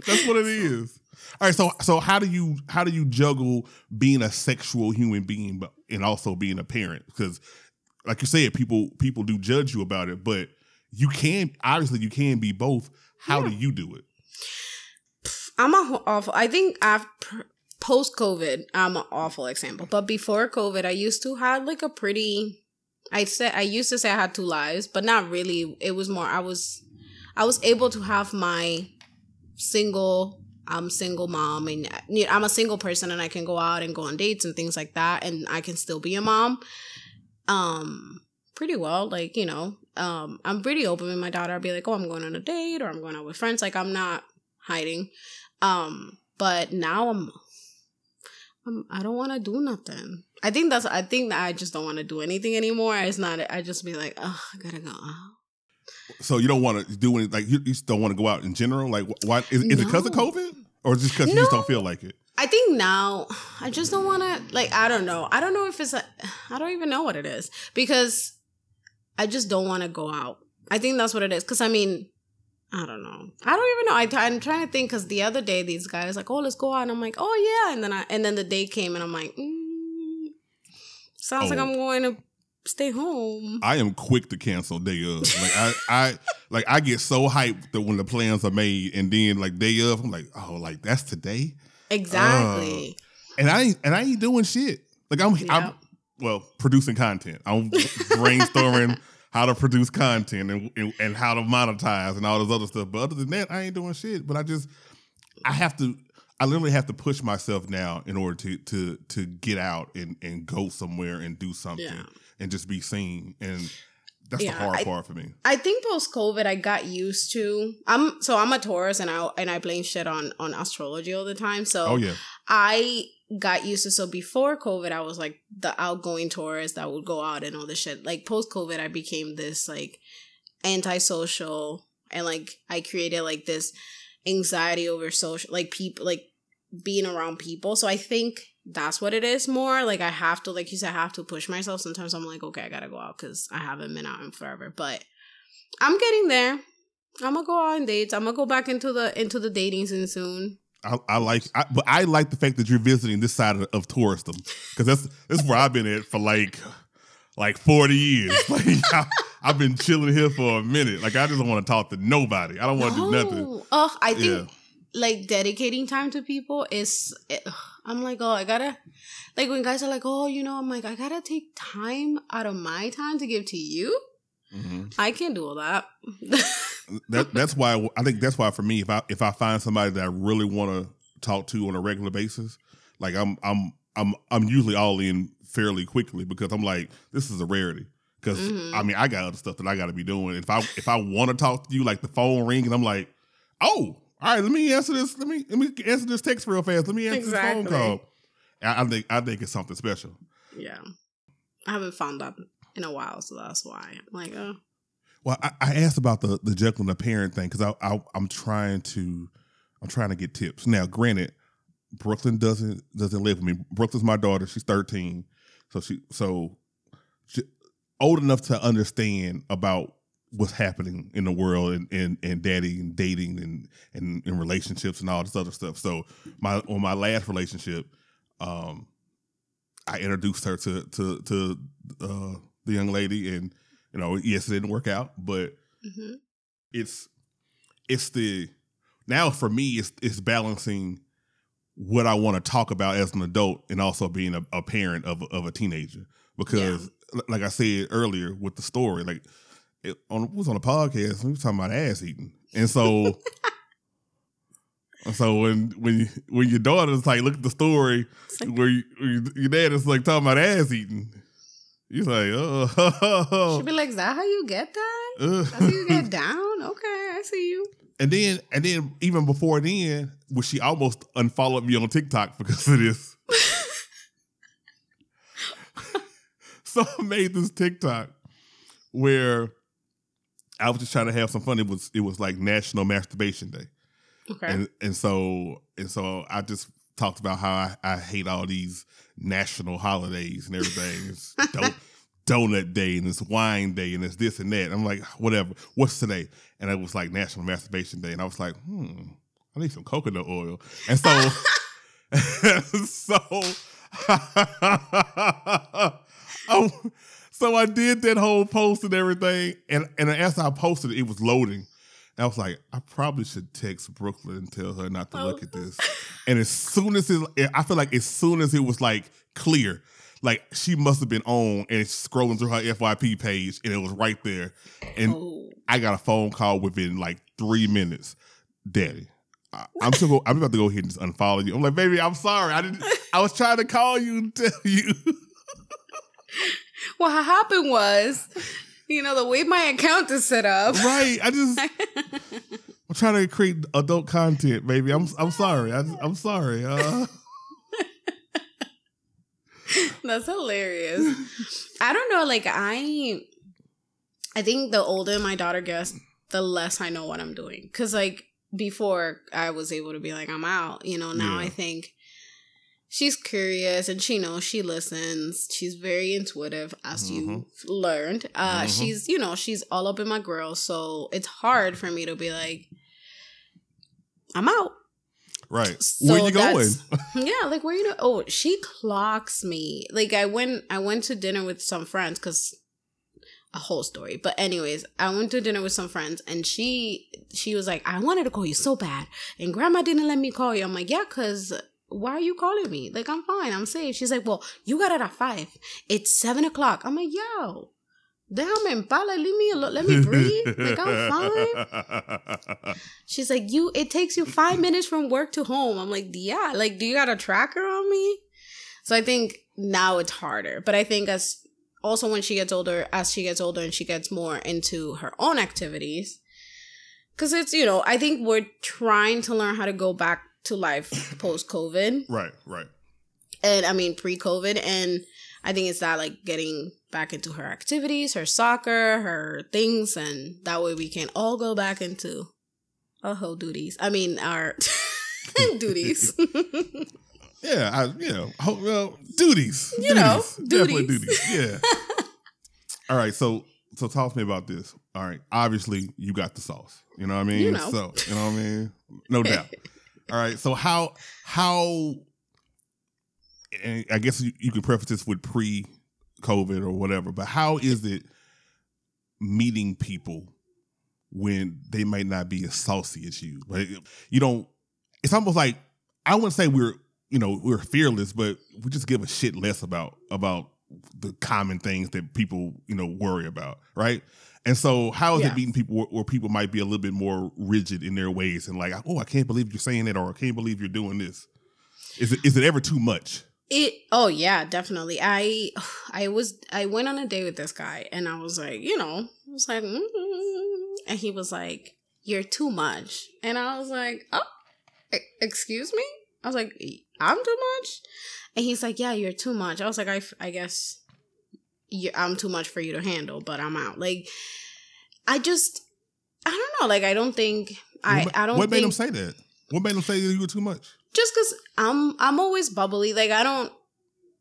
That's what it is. All right, so so how do you how do you juggle being a sexual human being but and also being a parent? Because like you said, people people do judge you about it, but you can obviously you can be both. How do you do it? I'm a awful. I think after post COVID, I'm an awful example. But before COVID, I used to have like a pretty. I said I used to say I had two lives, but not really. It was more. I was, I was able to have my single. I'm single mom, and I'm a single person, and I can go out and go on dates and things like that, and I can still be a mom. Um, pretty well, like you know, um, I'm pretty open with my daughter. I'll be like, oh, I'm going on a date, or I'm going out with friends. Like I'm not hiding. Um, but now I'm, I'm I don't want to do nothing. I think that's I think that I just don't want to do anything anymore. It's not I just be like, oh, I gotta go out. So you don't want to do any like you, you just don't want to go out in general. Like wh- why is, is it because of COVID or just because you just don't feel like it? I think now I just don't want to like I don't know. I don't know if it's a, I don't even know what it is because I just don't want to go out. I think that's what it is cuz I mean I don't know. I don't even know. I, I'm trying to think because the other day these guys like, oh, let's go out, and I'm like, oh yeah, and then I and then the day came, and I'm like, mm, sounds like Oh. I'm going to stay home. I am quick to cancel day of. Like I, I like I get so hyped that when the plans are made and then like day of, I'm like, oh, like that's today. Exactly. Uh, and I ain't and I ain't doing shit. Like I'm I'm well, producing content. I'm brainstorming how to produce content and, and and how to monetize and all this other stuff. But other than that, I ain't doing shit. But I just I have to I literally have to push myself now in order to to to get out and and go somewhere and do something Yeah. and just be seen. And that's Yeah, the hard I- part for me. I think post COVID, I got used to. I'm so I'm a Taurus, and I and I blame shit on on astrology all the time. So Oh yeah. I got used to. So before COVID, I was like the outgoing Taurus that would go out and all this shit. Like post COVID, I became this like antisocial, and like I created like this anxiety over social, like people, like being around people. So I think that's what it is more. Like I have to, like you said, I have to push myself. Sometimes I'm like, okay, I gotta go out because I haven't been out in forever. But I'm getting there. I'm gonna go out on dates. I'm gonna go back into the into the dating scene soon. I, I like, I, but I like the fact that you're visiting this side of, of tourism because that's that's where I've been at for like like forty years. Like I, I've been chilling here for a minute. Like I just don't want to talk to nobody. I don't want to do nothing. Oh, I think Yeah. like dedicating time to people is. I'm like, oh, I gotta. Like when guys are like, oh, you know, I'm like, I gotta take time out of my time to give to you. Mhm. I can't do all that. That that's why I think that's why for me, if I if I find somebody that I really want to talk to on a regular basis, like I'm I'm I'm I'm usually all in fairly quickly because I'm like this is a rarity. Because Mhm. I mean, I got other stuff that I got to be doing. If I if I want to talk to you, like the phone ring, and I'm like, oh, all right, let me answer this. Let me let me answer this text real fast. Let me answer Exactly. this phone call. I, I think I think it's something special. yeah, I haven't found that in a while, so that's why I'm like, oh, Well, I, I asked about the the juggling the parent thing because I, I I'm trying to I'm trying to get tips. Now, granted, Brooklyn doesn't doesn't live with me. Brooklyn's my daughter. She's 13, so she so old enough to understand about what's happening in the world and and, and daddy and dating and, and and relationships and all this other stuff. So my on my last relationship, um, I introduced her to to to uh, the young lady and you know, yes, it didn't work out, but hmm it's it's the now for me it's it's balancing what I want to talk about as an adult and also being a, a parent of of a teenager. Because, like I said earlier with the story, like it on was on a podcast, we were talking about ass eating, and so. So when when you, when your daughter's like, look at the story like- where, you, where your dad is like talking about ass eating, you're like, oh, She'd be like, "Is that how you get that? uh." That's how you get down? Okay, I see you." And then, and then, even before then, was she almost unfollowed me on TikTok because of this? So I made this TikTok where I was just trying to have some fun. It was it was like National Masturbation Day, Okay. and and so and so I just talked about how I, I hate all these national holidays and everything. It's do- donut day and it's wine day and it's this and that. I'm like, whatever. What's today? And it was like National Masturbation Day, and I was like, hmm, I need some coconut oil. And so, so, oh, so I did that whole post and everything, and and as I posted it, it was loading. And I was like, I probably should text Brooklyn and tell her not to look at this. Oh. And as soon as it, I feel like as soon as it was like clear, like she must have been on and scrolling through her FYP page, and it was right there. And oh, I got a phone call within like three minutes. Daddy, I, I'm still go, I'm about to go ahead and just unfollow you. I'm like, baby, I'm sorry. I didn't. I was trying to call you and tell you. what happened was, you know, the way my account is set up. right. I just I'm trying to create adult content, baby. I'm I'm sorry. I, I'm sorry. Uh, That's hilarious. I don't know. Like I, I think the older my daughter gets, the less I know what I'm doing. Cause like before, I was able to be like, I'm out. You know. Now Yeah. I think she's curious and she knows she listens. She's very intuitive, as Mhm. you've learned. Uh, Mhm. she's you know she's all up in my grill, so it's hard for me to be like, I'm out. right. So Where you going? yeah, like where you know? Oh, she clocks me. Like I went, I went to dinner with some friends because a whole story. But anyways, I went to dinner with some friends, and she she was like, I wanted to call you so bad, and Grandma didn't let me call you. I'm like, yeah, cause. Why are you calling me? Like I'm fine, I'm safe. She's like, well, you got it at five. It's seven o'clock. I'm like, yo, damn, en paz, like, leave me alone. Let me breathe. Like I'm fine. She's like, you it takes you five minutes from work to home. I'm like, yeah, like, do you got a tracker on me? So I think now it's harder. But I think as also when she gets older, as she gets older and she gets more into her own activities, because it's, you know, I think we're trying to learn how to go back to life post COVID. right. Right. And I mean, pre COVID. And I think it's that like getting back into her activities, her soccer, her things. And that way we can all go back into our whole duties. I mean, our duties. Yeah. I, you know. ho- Well, duties. You know, Definitely duties. duties. Yeah. All right. So so talk to me about this. All right. Obviously, you got the sauce. You know what I mean? You know. So you know what I mean? No doubt. All right. So how how and I guess you, you can preface this with pre COVID or whatever, but how is it meeting people when they might not be as saucy as you? Like you don't it's almost like I wouldn't say we're you know, we're fearless, but we just give a shit less about about the common things that people, you know, worry about, right? And so, how is Yeah. it meeting people where, where people might be a little bit more rigid in their ways and like, oh, I can't believe you're saying that, or I can't believe you're doing this? Is it is it ever too much? It oh yeah, definitely. I I was I went on a date with this guy and I was like, you know, I was like, mm and he was like, "You're too much," and I was like, "Oh, excuse me." I was like, "I'm too much," and he's like, "Yeah, you're too much." I was like, "I I guess you I'm too much for you to handle, but I'm out." Like, I just I don't know. Like, I don't think I I don't What made think him say that? What made him say that you were too much? just because I'm I'm always bubbly. Like I don't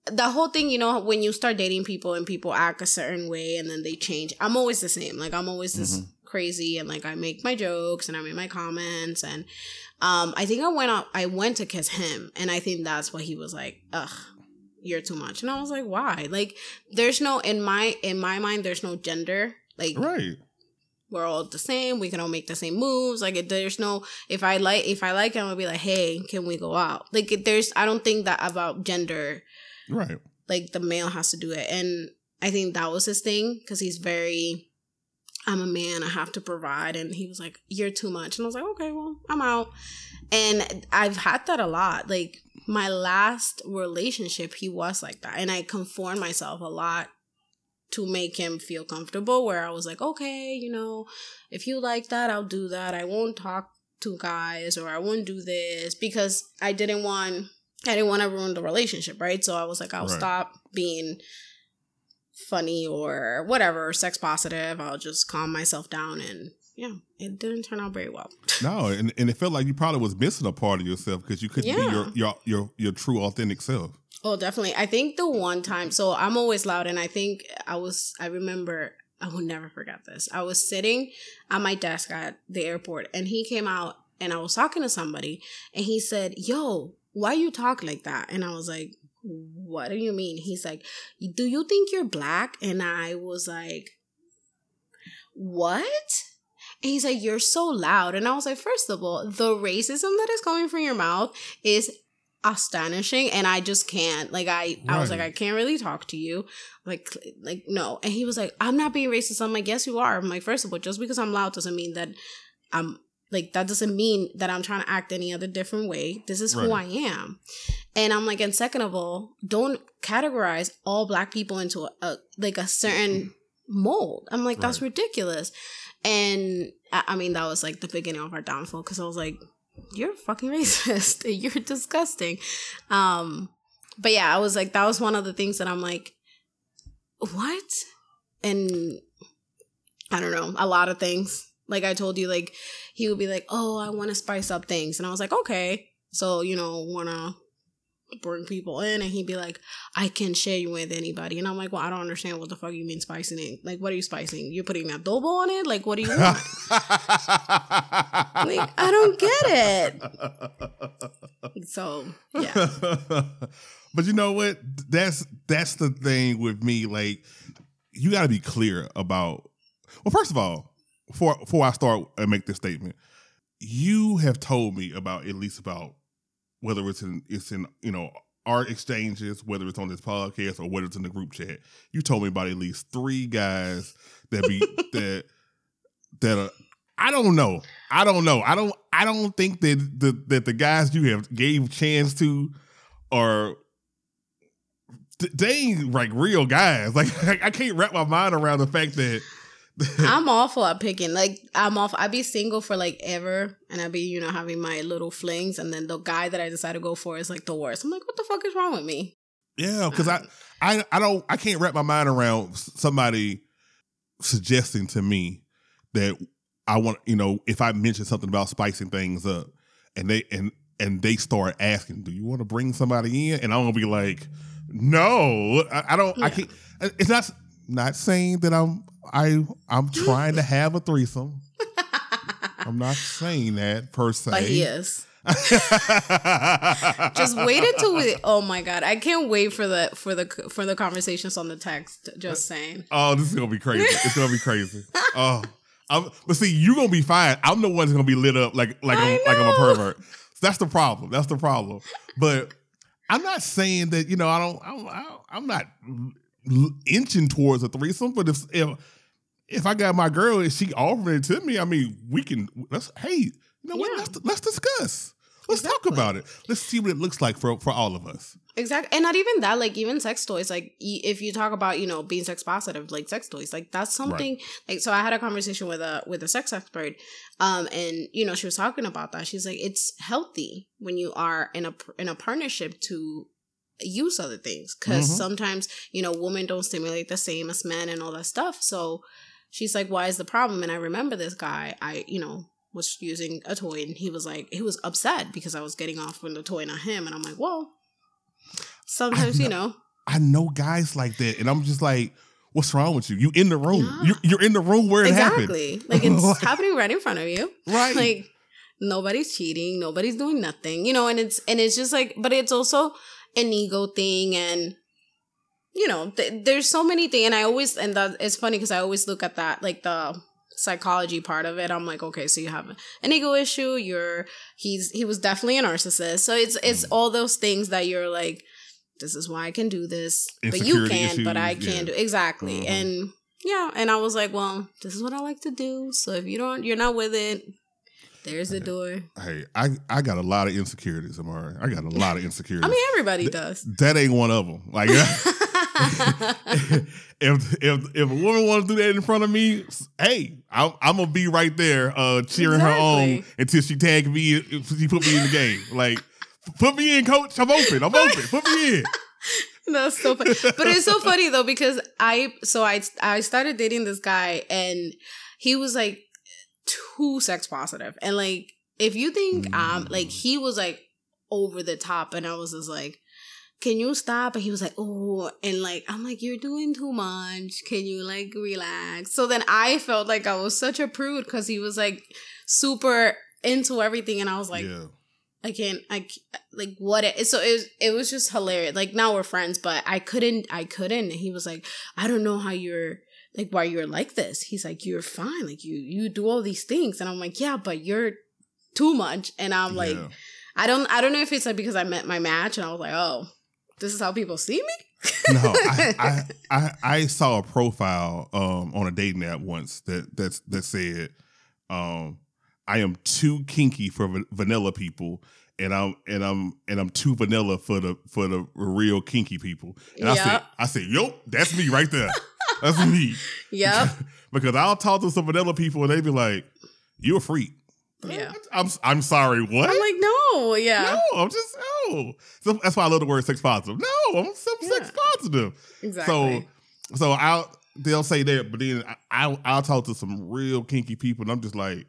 the whole thing, you know, when you start dating people and people act a certain way and then they change. I'm always the same. Like I'm always this Mhm. Crazy and like I make my jokes and I make my comments and um I think I went out I went to kiss him and I think that's what he was like, ugh, you're too much. And I was like, why? Like there's no in my in my mind there's no gender. Like Right. we're all the same. We can all make the same moves. Like it, there's no if I like if I like him, I'll be like, hey, can we go out? Like it, there's I don't think that about gender Right. like the male has to do it. And I think that was his thing because he's very, I'm a man, I have to provide. And he was like, You're too much. And I was like, Okay, well, I'm out. And I've had that a lot. Like my last relationship, he was like that. And I conformed myself a lot to make him feel comfortable where I was like, okay, you know, if you like that, I'll do that. I won't talk to guys or I won't do this because I didn't want I didn't want to ruin the relationship, right? So I was like, I'll Right. stop being funny or whatever, sex positive. I'll just calm myself down and yeah, it didn't turn out very well. No, and, and it felt like you probably was missing a part of yourself because you couldn't be your, your your your true authentic self. Oh, definitely. I think the one time, so I'm always loud, and I think I was, I remember, I will never forget this. I was sitting at my desk at the airport, and he came out, and I was talking to somebody, and he said, Yo, why you talk like that? And I was like, What do you mean? He's like, Do you think you're black? And I was like, What? And he's like, You're so loud. And I was like, First of all, the racism that is coming from your mouth is astonishing and I just can't. Like I I was like, I can't really talk to you. Like like no. And he was like, I'm not being racist. I'm like, yes you are. I'm like, first of all, just because I'm loud doesn't mean that I'm like that doesn't mean that I'm trying to act any other different way. This is who I am. And I'm like, and second of all, don't categorize all black people into a, a like a certain mold. I'm like, that's Right. ridiculous. And I, I mean, that was like the beginning of our downfall because I was like, you're fucking racist. you're disgusting. Um, but yeah, I was like, that was one of the things that I'm like, what? And I don't know, a lot of things. Like I told you, like he would be like, "Oh, I want to spice up things," and I was like, "Okay." So you know, want to bring people in, and he'd be like, "I can share you with anybody," and I'm like, "Well, I don't understand what the fuck you mean spicing it. Like, what are you spicing? You're putting adobo on it? Like, what do you want?" like, I don't get it. So yeah, but you know what? That's that's the thing with me. Like, you got to be clear about. Well, first of all, before before I start and make this statement, you have told me about at least about whether it's in it's in you know our exchanges, whether it's on this podcast or whether it's in the group chat. You told me about at least three guys that be that that are. I don't know. I don't know. I don't. I don't think that the that the guys you have gave chance to are they ain't like real guys. Like I can't wrap my mind around the fact that I'm awful at picking. Like I'm off. I'd be single for like ever, and I'd be you know having my little flings, and then the guy that I decide to go for is like the worst. I'm like, what the fuck is wrong with me? yeah, because I um, I I don't I can't wrap my mind around somebody suggesting to me that I want you know if I mention something about spicing things up and they and and they start asking, do you want to bring somebody in? And I'm gonna be like, no, I, I don't. I can't. Uh, it's not not saying that I'm I I'm trying to have a threesome. I'm not saying that per se. But he is. Just wait until we. Oh my god, I can't wait for the for the for the conversations on the text. Just saying. Oh, this is gonna be crazy. It's gonna be crazy. Oh, I'm, but see, you're gonna be fine. I'm the one that's gonna be lit up like like I'm, like I'm a pervert. So that's the problem. That's the problem. But I'm not saying that you know I don't. I'm, I'm not inching towards a threesome. But if if if I got my girl and she offering it to me, I mean, we can. Let's hey, you know what? Yeah. Let's let's discuss. Let's talk about it. Let's see what it looks like for for all of us. Exactly, and not even that. Like even sex toys. Like if you talk about you know being sex positive, like sex toys, like that's something. Like so, I had a conversation with a with a sex expert, um, and you know she was talking about that. She's like, it's healthy when you are in a in a partnership to use other things because Mhm. sometimes you know women don't stimulate the same as men and all that stuff. So she's like, why is the problem? And I remember this guy. I you know was using a toy and he was like he was upset because I was getting off with the toy not him and I'm like well sometimes you know I know guys like that, and I'm just like, what's wrong with you? You in the room. Yeah. You're, you're in the room where it happened. exactly like it's happening right in front of you Right. like nobody's cheating nobody's doing nothing you know and it's and it's just like but it's also an ego thing and you know th- there's so many things and i always and that it's funny because i always look at that like the psychology part of it i'm like okay so you have an ego issue you're he's he was definitely a narcissist so it's it's all those things that you're like this is why I can do this, but you can't, but I can't yeah. do exactly. Mhm. And yeah, and I was like, well, this is what I like to do. So if you don't, you're not with it. There's the door. Hey, I, I got a lot of insecurities, Irmari. I got a lot of insecurities. I mean, everybody does. that ain't one of them. Like, if if if a woman wants to do that in front of me, hey, I'm, I'm gonna be right there, uh, cheering her on until she tag me. She put me in the game. Like, put me in, coach. I'm open. I'm open. Put me in. That's so funny. But it's so funny though because I so I I started dating this guy and he was like too sex positive. And like if you think um like he was like over the top and I was just like can you stop? And he was like, oh, and like, I'm like, you're doing too much. Can you like relax? So then I felt like I was such a prude because he was like super into everything. And I was like, yeah. I can't. I like what it. So it was. It was just hilarious. Like now we're friends, but I couldn't. I couldn't. And He was like, I don't know how you're like why you're like this. He's like, you're fine. Like you you do all these things, and I'm like, yeah, but you're too much. And I'm like, Yeah. I don't. I don't know if it's like because I met my match, and I was like, oh, this is how people see me. no, I, I I I saw a profile um on a dating app once that that's that said um I am too kinky for va- vanilla people and I'm and I'm and I'm too vanilla for the for the real kinky people. And I said I said, "Yo, that's me right there. That's me." Yep. because I'll talk to some vanilla people and they be like, "You're a freak." Yeah. I'm I'm sorry, what? I'm like, no, yeah, no, I'm just no. So that's why I love the word sex positive. No, I'm some sex Yeah. positive. exactly. So, so I'll they'll say that, but then I, I'll, I'll talk to some real kinky people, and I'm just like,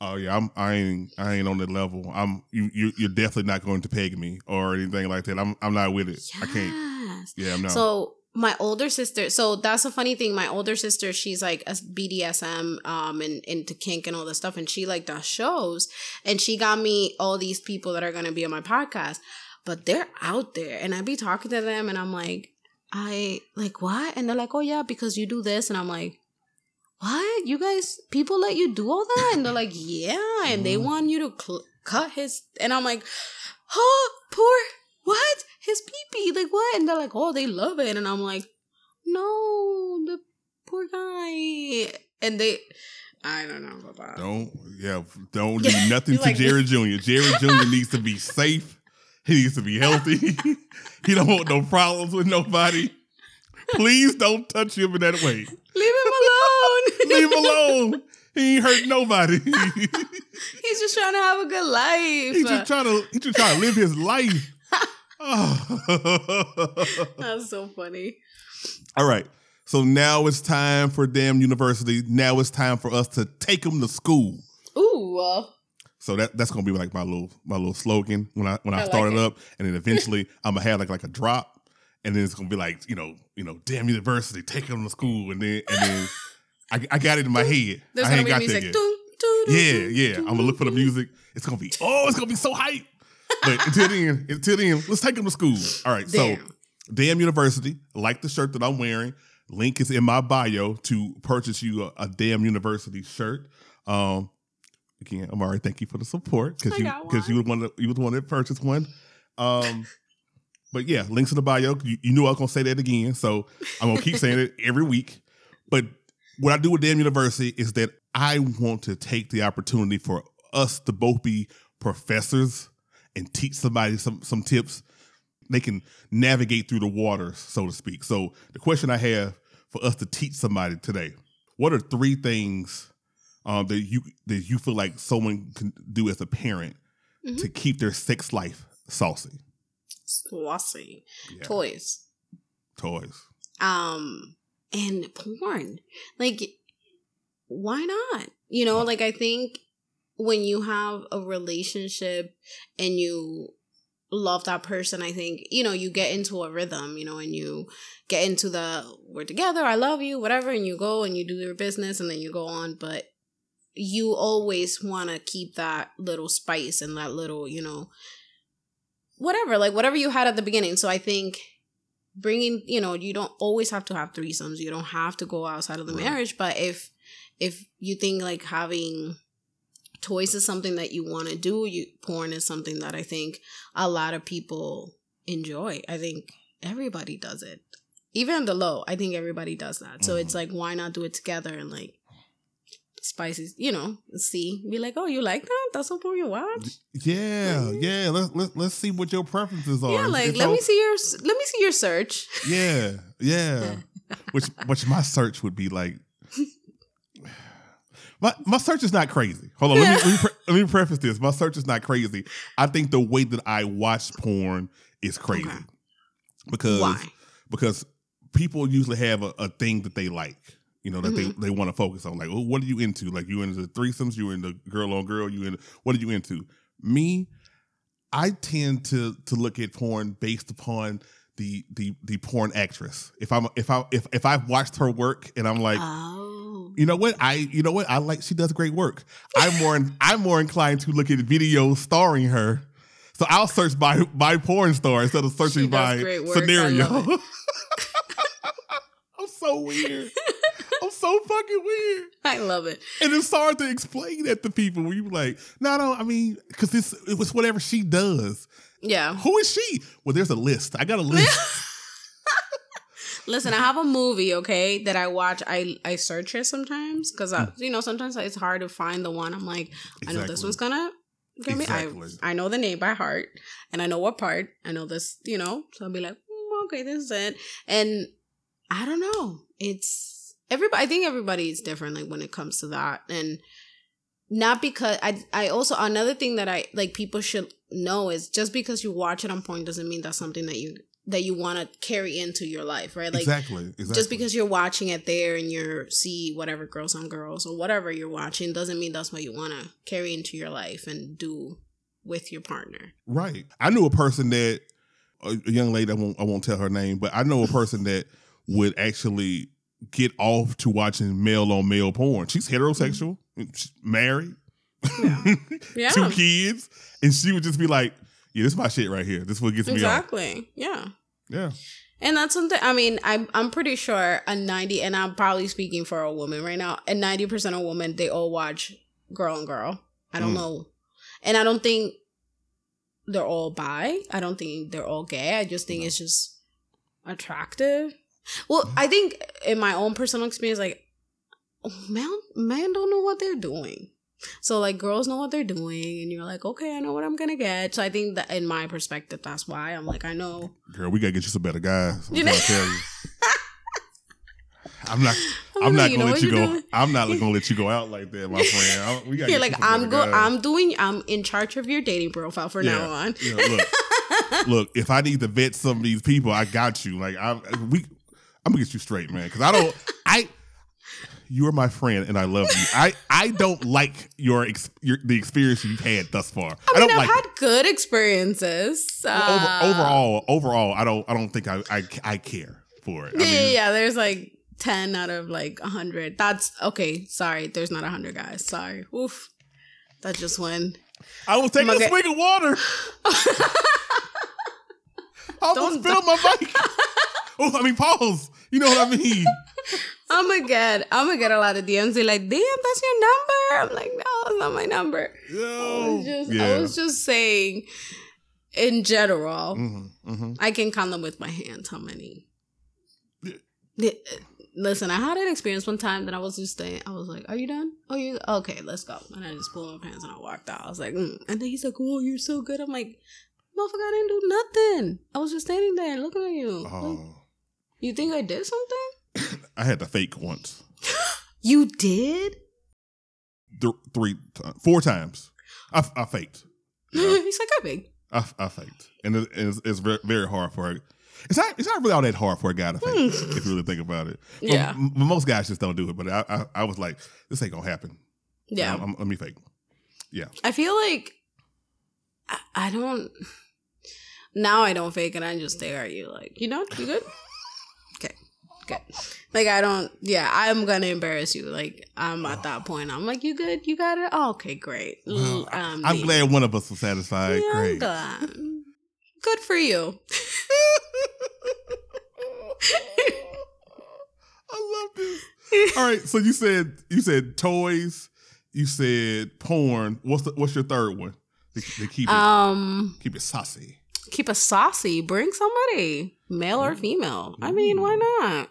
oh yeah, I'm I ain't I ain't on that level. I'm you, you you're definitely not going to peg me or anything like that. I'm I'm not with it. I can't. Yeah, I'm not. So my older sister, so that's a funny thing. My older sister, she's like a BDSM, um, and into kink and all this stuff, and she like does shows, and she got me all these people that are gonna be on my podcast, but they're out there, and I be talking to them, and I'm like, I like what, and they're like, oh yeah, because you do this, and I'm like. What you guys? People let you do all that, and they're like, "Yeah," and they Mhm. want you to cl- cut his. And I'm like, "Oh, poor what? His pee pee, like what? And they're like, oh, they love it. And I'm like, no, the poor guy. And they, I don't know about that. don't yeah, don't do nothing to like- Jared Jr. Jared Jr. needs to be safe. He needs to be healthy. he don't want no problems with nobody. Please don't touch him in that way. Leave him alone. Leave him alone. He ain't hurt nobody. He's just trying to have a good life. He's just trying to he just trying to live his life. Oh. That's so funny. All right. So now it's time for damn university. Now it's time for us to take them to school. Ooh. uh, So that that's gonna be like my little my little slogan when I when I, I start it it. up, and then eventually I'm gonna have like like a drop, and then it's gonna be like you know you know damn university, take them to school, and then and then I, I got it in my head. There's I gonna ain't be got music. there yet. Yeah, yeah. I'm gonna look for the music. It's gonna be oh, it's gonna be so hype. But until then, until then, let's take them to school. All right. So Damn. Damn University, like the shirt that I'm wearing. Link is in my bio to purchase you a, a Damn University shirt. Um, again, Irmari, thank you for the support because you because you would want of, you would want to purchase one. Um, but yeah, links in the bio. You, you knew I was gonna say that again, so I'm gonna keep saying it every week. But what I do with Damn University is that I want to take the opportunity for us to both be professors and teach somebody some some tips they can navigate through the waters, so to speak. So the question I have for us to teach somebody today: What are three things um, that you that you feel like someone can do as a parent Mhm. to keep their sex life saucy? Saucy. Yeah. Toys. Toys. um and porn like why not you know like i think when you have a relationship and you love that person i think you know you get into a rhythm you know and you get into the we're together i love you whatever and you go and you do your business and then you go on but you always want to keep that little spice and that little you know whatever like whatever you had at the beginning. So i think bringing you know you don't always have to have threesomes you don't have to go outside of the marriage but if if you think like having toys is something that you want to do you porn is something that i think a lot of people enjoy. I think everybody does it. Even the low, I think everybody does that. So it's Mhm. like, why not do it together and like spices, you know, see, be like, oh, you like that? That's what you watch? Yeah, yeah. Let's let's let's see what your preferences are. Yeah, like let me see your let me see your search. Yeah, yeah. which which my search would be like. My, my search is not crazy. Hold on, let me let me, pre- let me preface this. My search is not crazy. I think the way that I watch porn is crazy Okay. because Why? because people usually have a, a thing that they like, you know, that Mm-hmm. they, they want to focus on. Like, oh, what are you into? Like, you into threesomes? You into girl on girl? You in? What are you into? Me, I tend to to look at porn based upon the the the porn actress. If I'm if I if if I've watched her work and I'm like. oh. you know what? I you know what? I like she does great work. I'm more I'm more inclined to look at videos starring her. So I'll search by by porn star instead of searching by work. Scenario. I'm so weird. I'm so fucking weird. I love it. And it's hard to explain that to people when you like, no, no, I mean, because it's it was whatever she does. Yeah. Who is she? Well, there's a list. I got a list. Listen, I have a movie, okay, that I watch. I I search it sometimes because Hmm. you know sometimes it's hard to find the one. I'm like, I know this one's gonna get me. Exactly. I I know the name by heart, and I know what part. I know this, you know. So I'll be like, mm, okay, this is it. And I don't know. It's everybody. I think everybody is different, like when it comes to that, and not because I. I also another thing that I like people should know is just because you watch it on point doesn't mean that's something that you that you want to carry into your life, right? Like exactly. Exactly. just because you're watching it there and you're see whatever girls on girls or whatever you're watching doesn't mean that's what you want to carry into your life and do with your partner. Right. I knew a person that a, a young lady. I won't. I won't tell her name, but I know a person that would actually get off to watching male on male porn. She's heterosexual, she's married, Yeah. two kids, and she would just be like, "Yeah, this is my shit right here. This is what gets me. Exactly. Yeah. Yeah. And that's something I mean, I'm I'm pretty sure a 90 and I'm probably speaking for a woman right now. And 90% of women they all watch girl and girl. I don't Mm. know. And I don't think they're all bi. I don't think they're all gay. I just think No. it's just attractive. Well, I think in my own personal experience like man man don't know what they're doing. So like girls know what they're doing and you're like, "Okay, I know what I'm to get." So I think that in my perspective that's why I'm like, I know Girl, we gotta get you some better guys. I'm You know- to tell you. I'm not. I'm I'm not gonna let you go. doing? I'm not gonna let you go out like that, my friend. I, we gotta like I'm go guys. I'm doing I'm in charge of your dating profile for now on. Yeah, look, look, if I need to vet some of these people, I got you. Like I, we, I'm gonna get you straight, man. Because I don't, I, you are my friend, and I love you. I, I don't like your, ex, your the experience you've had thus far. I mean, don't I've like had it. good experiences. Over, Uh, overall, overall, I don't, I don't think I, I, I care for it. Yeah, yeah, mean, yeah. There's like ten out of like hundred. That's okay. Sorry, there's not hundred guys. Sorry. Oof. That just went. I was taking Okay. a swig of water. I almost Don't- spilled my bike. oh, I mean, pause. You know what I mean? I'm gonna get. I'm gonna get a lot of DMs. They're like, "Damn, that's your number." I'm like, "No, it's not my number." I was just, yeah. I was just saying, in general, hmm hmm I can count them with my hands. How many? Yeah. Yeah, Listen, I had an experience one time that I was just saying, I was like, "Are you done? Oh, you okay? Let's go." And I just pulled my pants and I walked out. I was like, mm. and then he's like, "Oh, you're so good." I'm like, "Motherfucker, I didn't do nothing. I was just standing there looking at you. Like, Oh, you think I did something? I had to fake once. You did?" Th- three, ti- four times. I, I faked. You know, he's like, "I big." I, I faked, and it- it's, it's very, very hard for it. It's not. It's not really all that hard for a guy to fake. Hmm. if you really think about it. But Yeah. m- most guys just don't do it. But I, I, I was like, this ain't gonna happen. Yeah. I'm- I'm- let me fake. Yeah. I feel like I, I don't. Now I don't fake and I just stare at you like, you know, you good? Good. Like I don't. Yeah, I'm gonna embarrass you. Like I'm at that point. I'm like, you good? You got it? Oh, okay, great. Well, um, I'm glad one of us was satisfied. Yeah, Great. Good for you. I love this. All right, so you said you said toys, you said porn. What's the, what's your third one? To, to keep it Um, keep it saucy. Keep it saucy. Bring somebody, male or female. I mean, why not?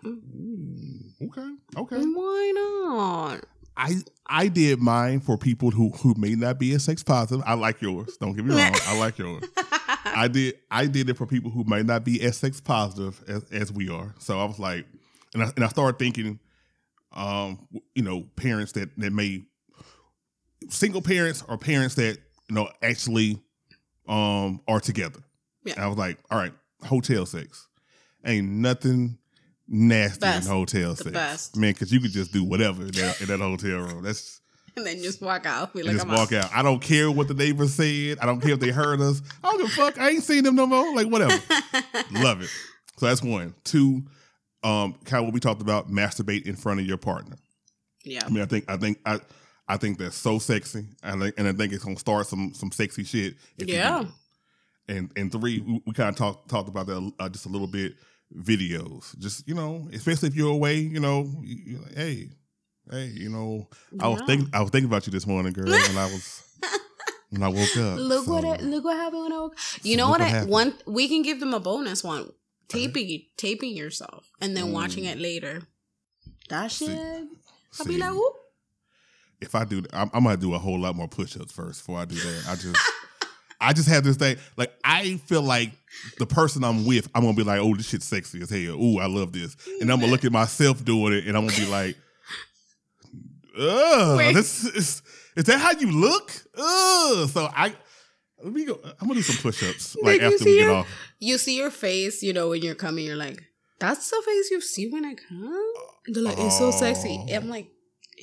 Okay. Okay. Why not? I I did mine for people who who may not be as sex positive. I like yours. Don't get me wrong. I like yours. I did I did it for people who might not be as sex positive as, as we are. So I was like, and I, and I started thinking, um, you know, parents that that may single parents or parents that you know actually um are together. Yeah. And I was like, all right, hotel sex ain't nothing nasty Best. in hotel The sex, best. man, because you could just do whatever in that, in that hotel room. That's And then just walk out. Be like, just walk out. I don't care what the neighbors said. I don't care if they heard us. I don't give a fuck. I ain't seen them no more. Like whatever. Love it. So that's one. Two, um, kind of what we talked about, masturbate in front of your partner. Yeah. I mean, I think I think I I think that's so sexy. I think and I think it's gonna start some some sexy shit. Yeah. It. And and three, we, we kind of talked talked about that uh, just a little bit. Videos, just you know, especially if you're away, you know, you, you're like, hey, hey, you know, I was Yeah. thinking I was thinking about you this morning, girl, when I was when I woke up. Look what So, I, look what happened when I woke. You So know what? what I one we can give them a bonus one. Taping taping yourself and then watching it later. That See, shit. I'll be like, whoop. if I do, I'm, I'm gonna do a whole lot more push-ups first before I do that. I just, I just have this thing. Like I feel like the person I'm with, I'm gonna be like, oh, this shit's sexy as hell. Ooh, I love this, and I'm gonna look at myself doing it, and I'm gonna be like, ugh, this is, is that how you look? Ugh. So I, let me go. I'm gonna do some push-ups like after we get your- off. You see your face, you know, when you're coming, you're like, that's the face you see when I come? And they're like, it's so sexy. Oh. I'm like,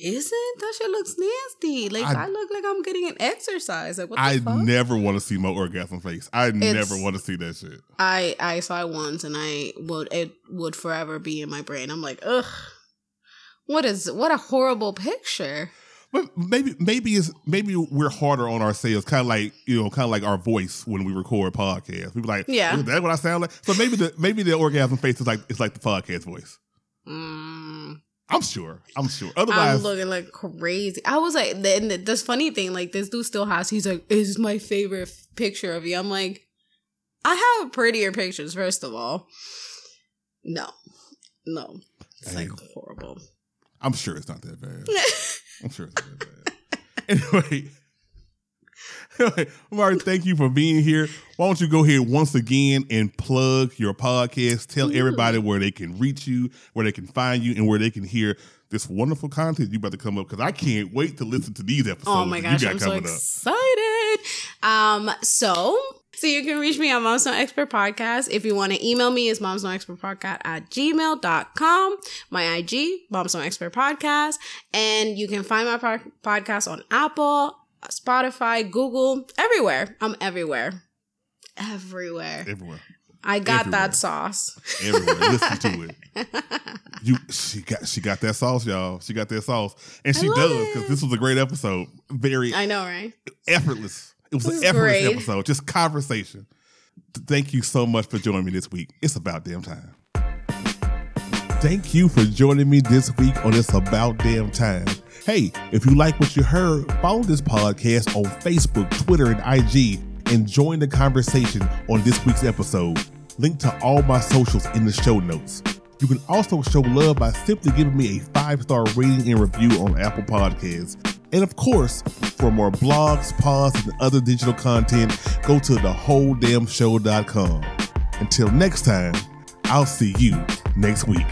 isn't? That shit looks nasty. Like, I, I- look like I'm getting an exercise. Like, what the I fuck? never want to see my orgasm face. I never want to see that shit. I I saw it once and I would it would forever be in my brain. I'm like, ugh. What is what a horrible picture. But maybe maybe it's maybe we're harder on ourselves, kind of like you know, kind of like our voice when we record podcasts. We be like, Yeah. "Ooh, that's what I sound like. So maybe the maybe the orgasm face is like it's like the podcast voice. Mm, I'm sure. I'm sure. Otherwise, I'm looking like crazy. I was like, then this funny thing, like this dude still has. He's like, "Is my favorite f- picture of you?" I'm like, I have prettier pictures. First of all, no, no, it's like horrible. I'm sure it's not that bad. I'm sure it's not that bad. anyway. Martin, thank you for being here. Why don't you go here once again and plug your podcast? Tell Ooh. everybody where they can reach you, where they can find you, and where they can hear this wonderful content you about to come up. Because I can't wait to listen to these episodes. Oh my gosh, you got I'm so excited. Um, so so you can reach me on Moms No Expert Podcast. If you want to email me, it's Moms No Expert Podcast at gmail.com. My IG, Moms No Expert Podcast. And you can find my po- podcast on Apple, Spotify, Google, everywhere. I'm everywhere. Everywhere. Everywhere. I got everywhere. that sauce. Everywhere. Listen to it. You she got she got that sauce, y'all. She got that sauce. And she does, because this was a great episode. Very I know, right? effortless. It was It an effortless great. episode, just conversation. Thank you so much for joining me this week. It's about damn time. Thank you for joining me this week on It's About Damn Time. Hey, if you like what you heard, follow this podcast on Facebook, Twitter, and IG, and join the conversation on this week's episode. Link to all my socials in the show notes. You can also show love by simply giving me a five star rating and review on Apple Podcasts. And of course, for more blogs, pods, and other digital content, go to thewholedamnshow.com. Until next time, I'll see you next week.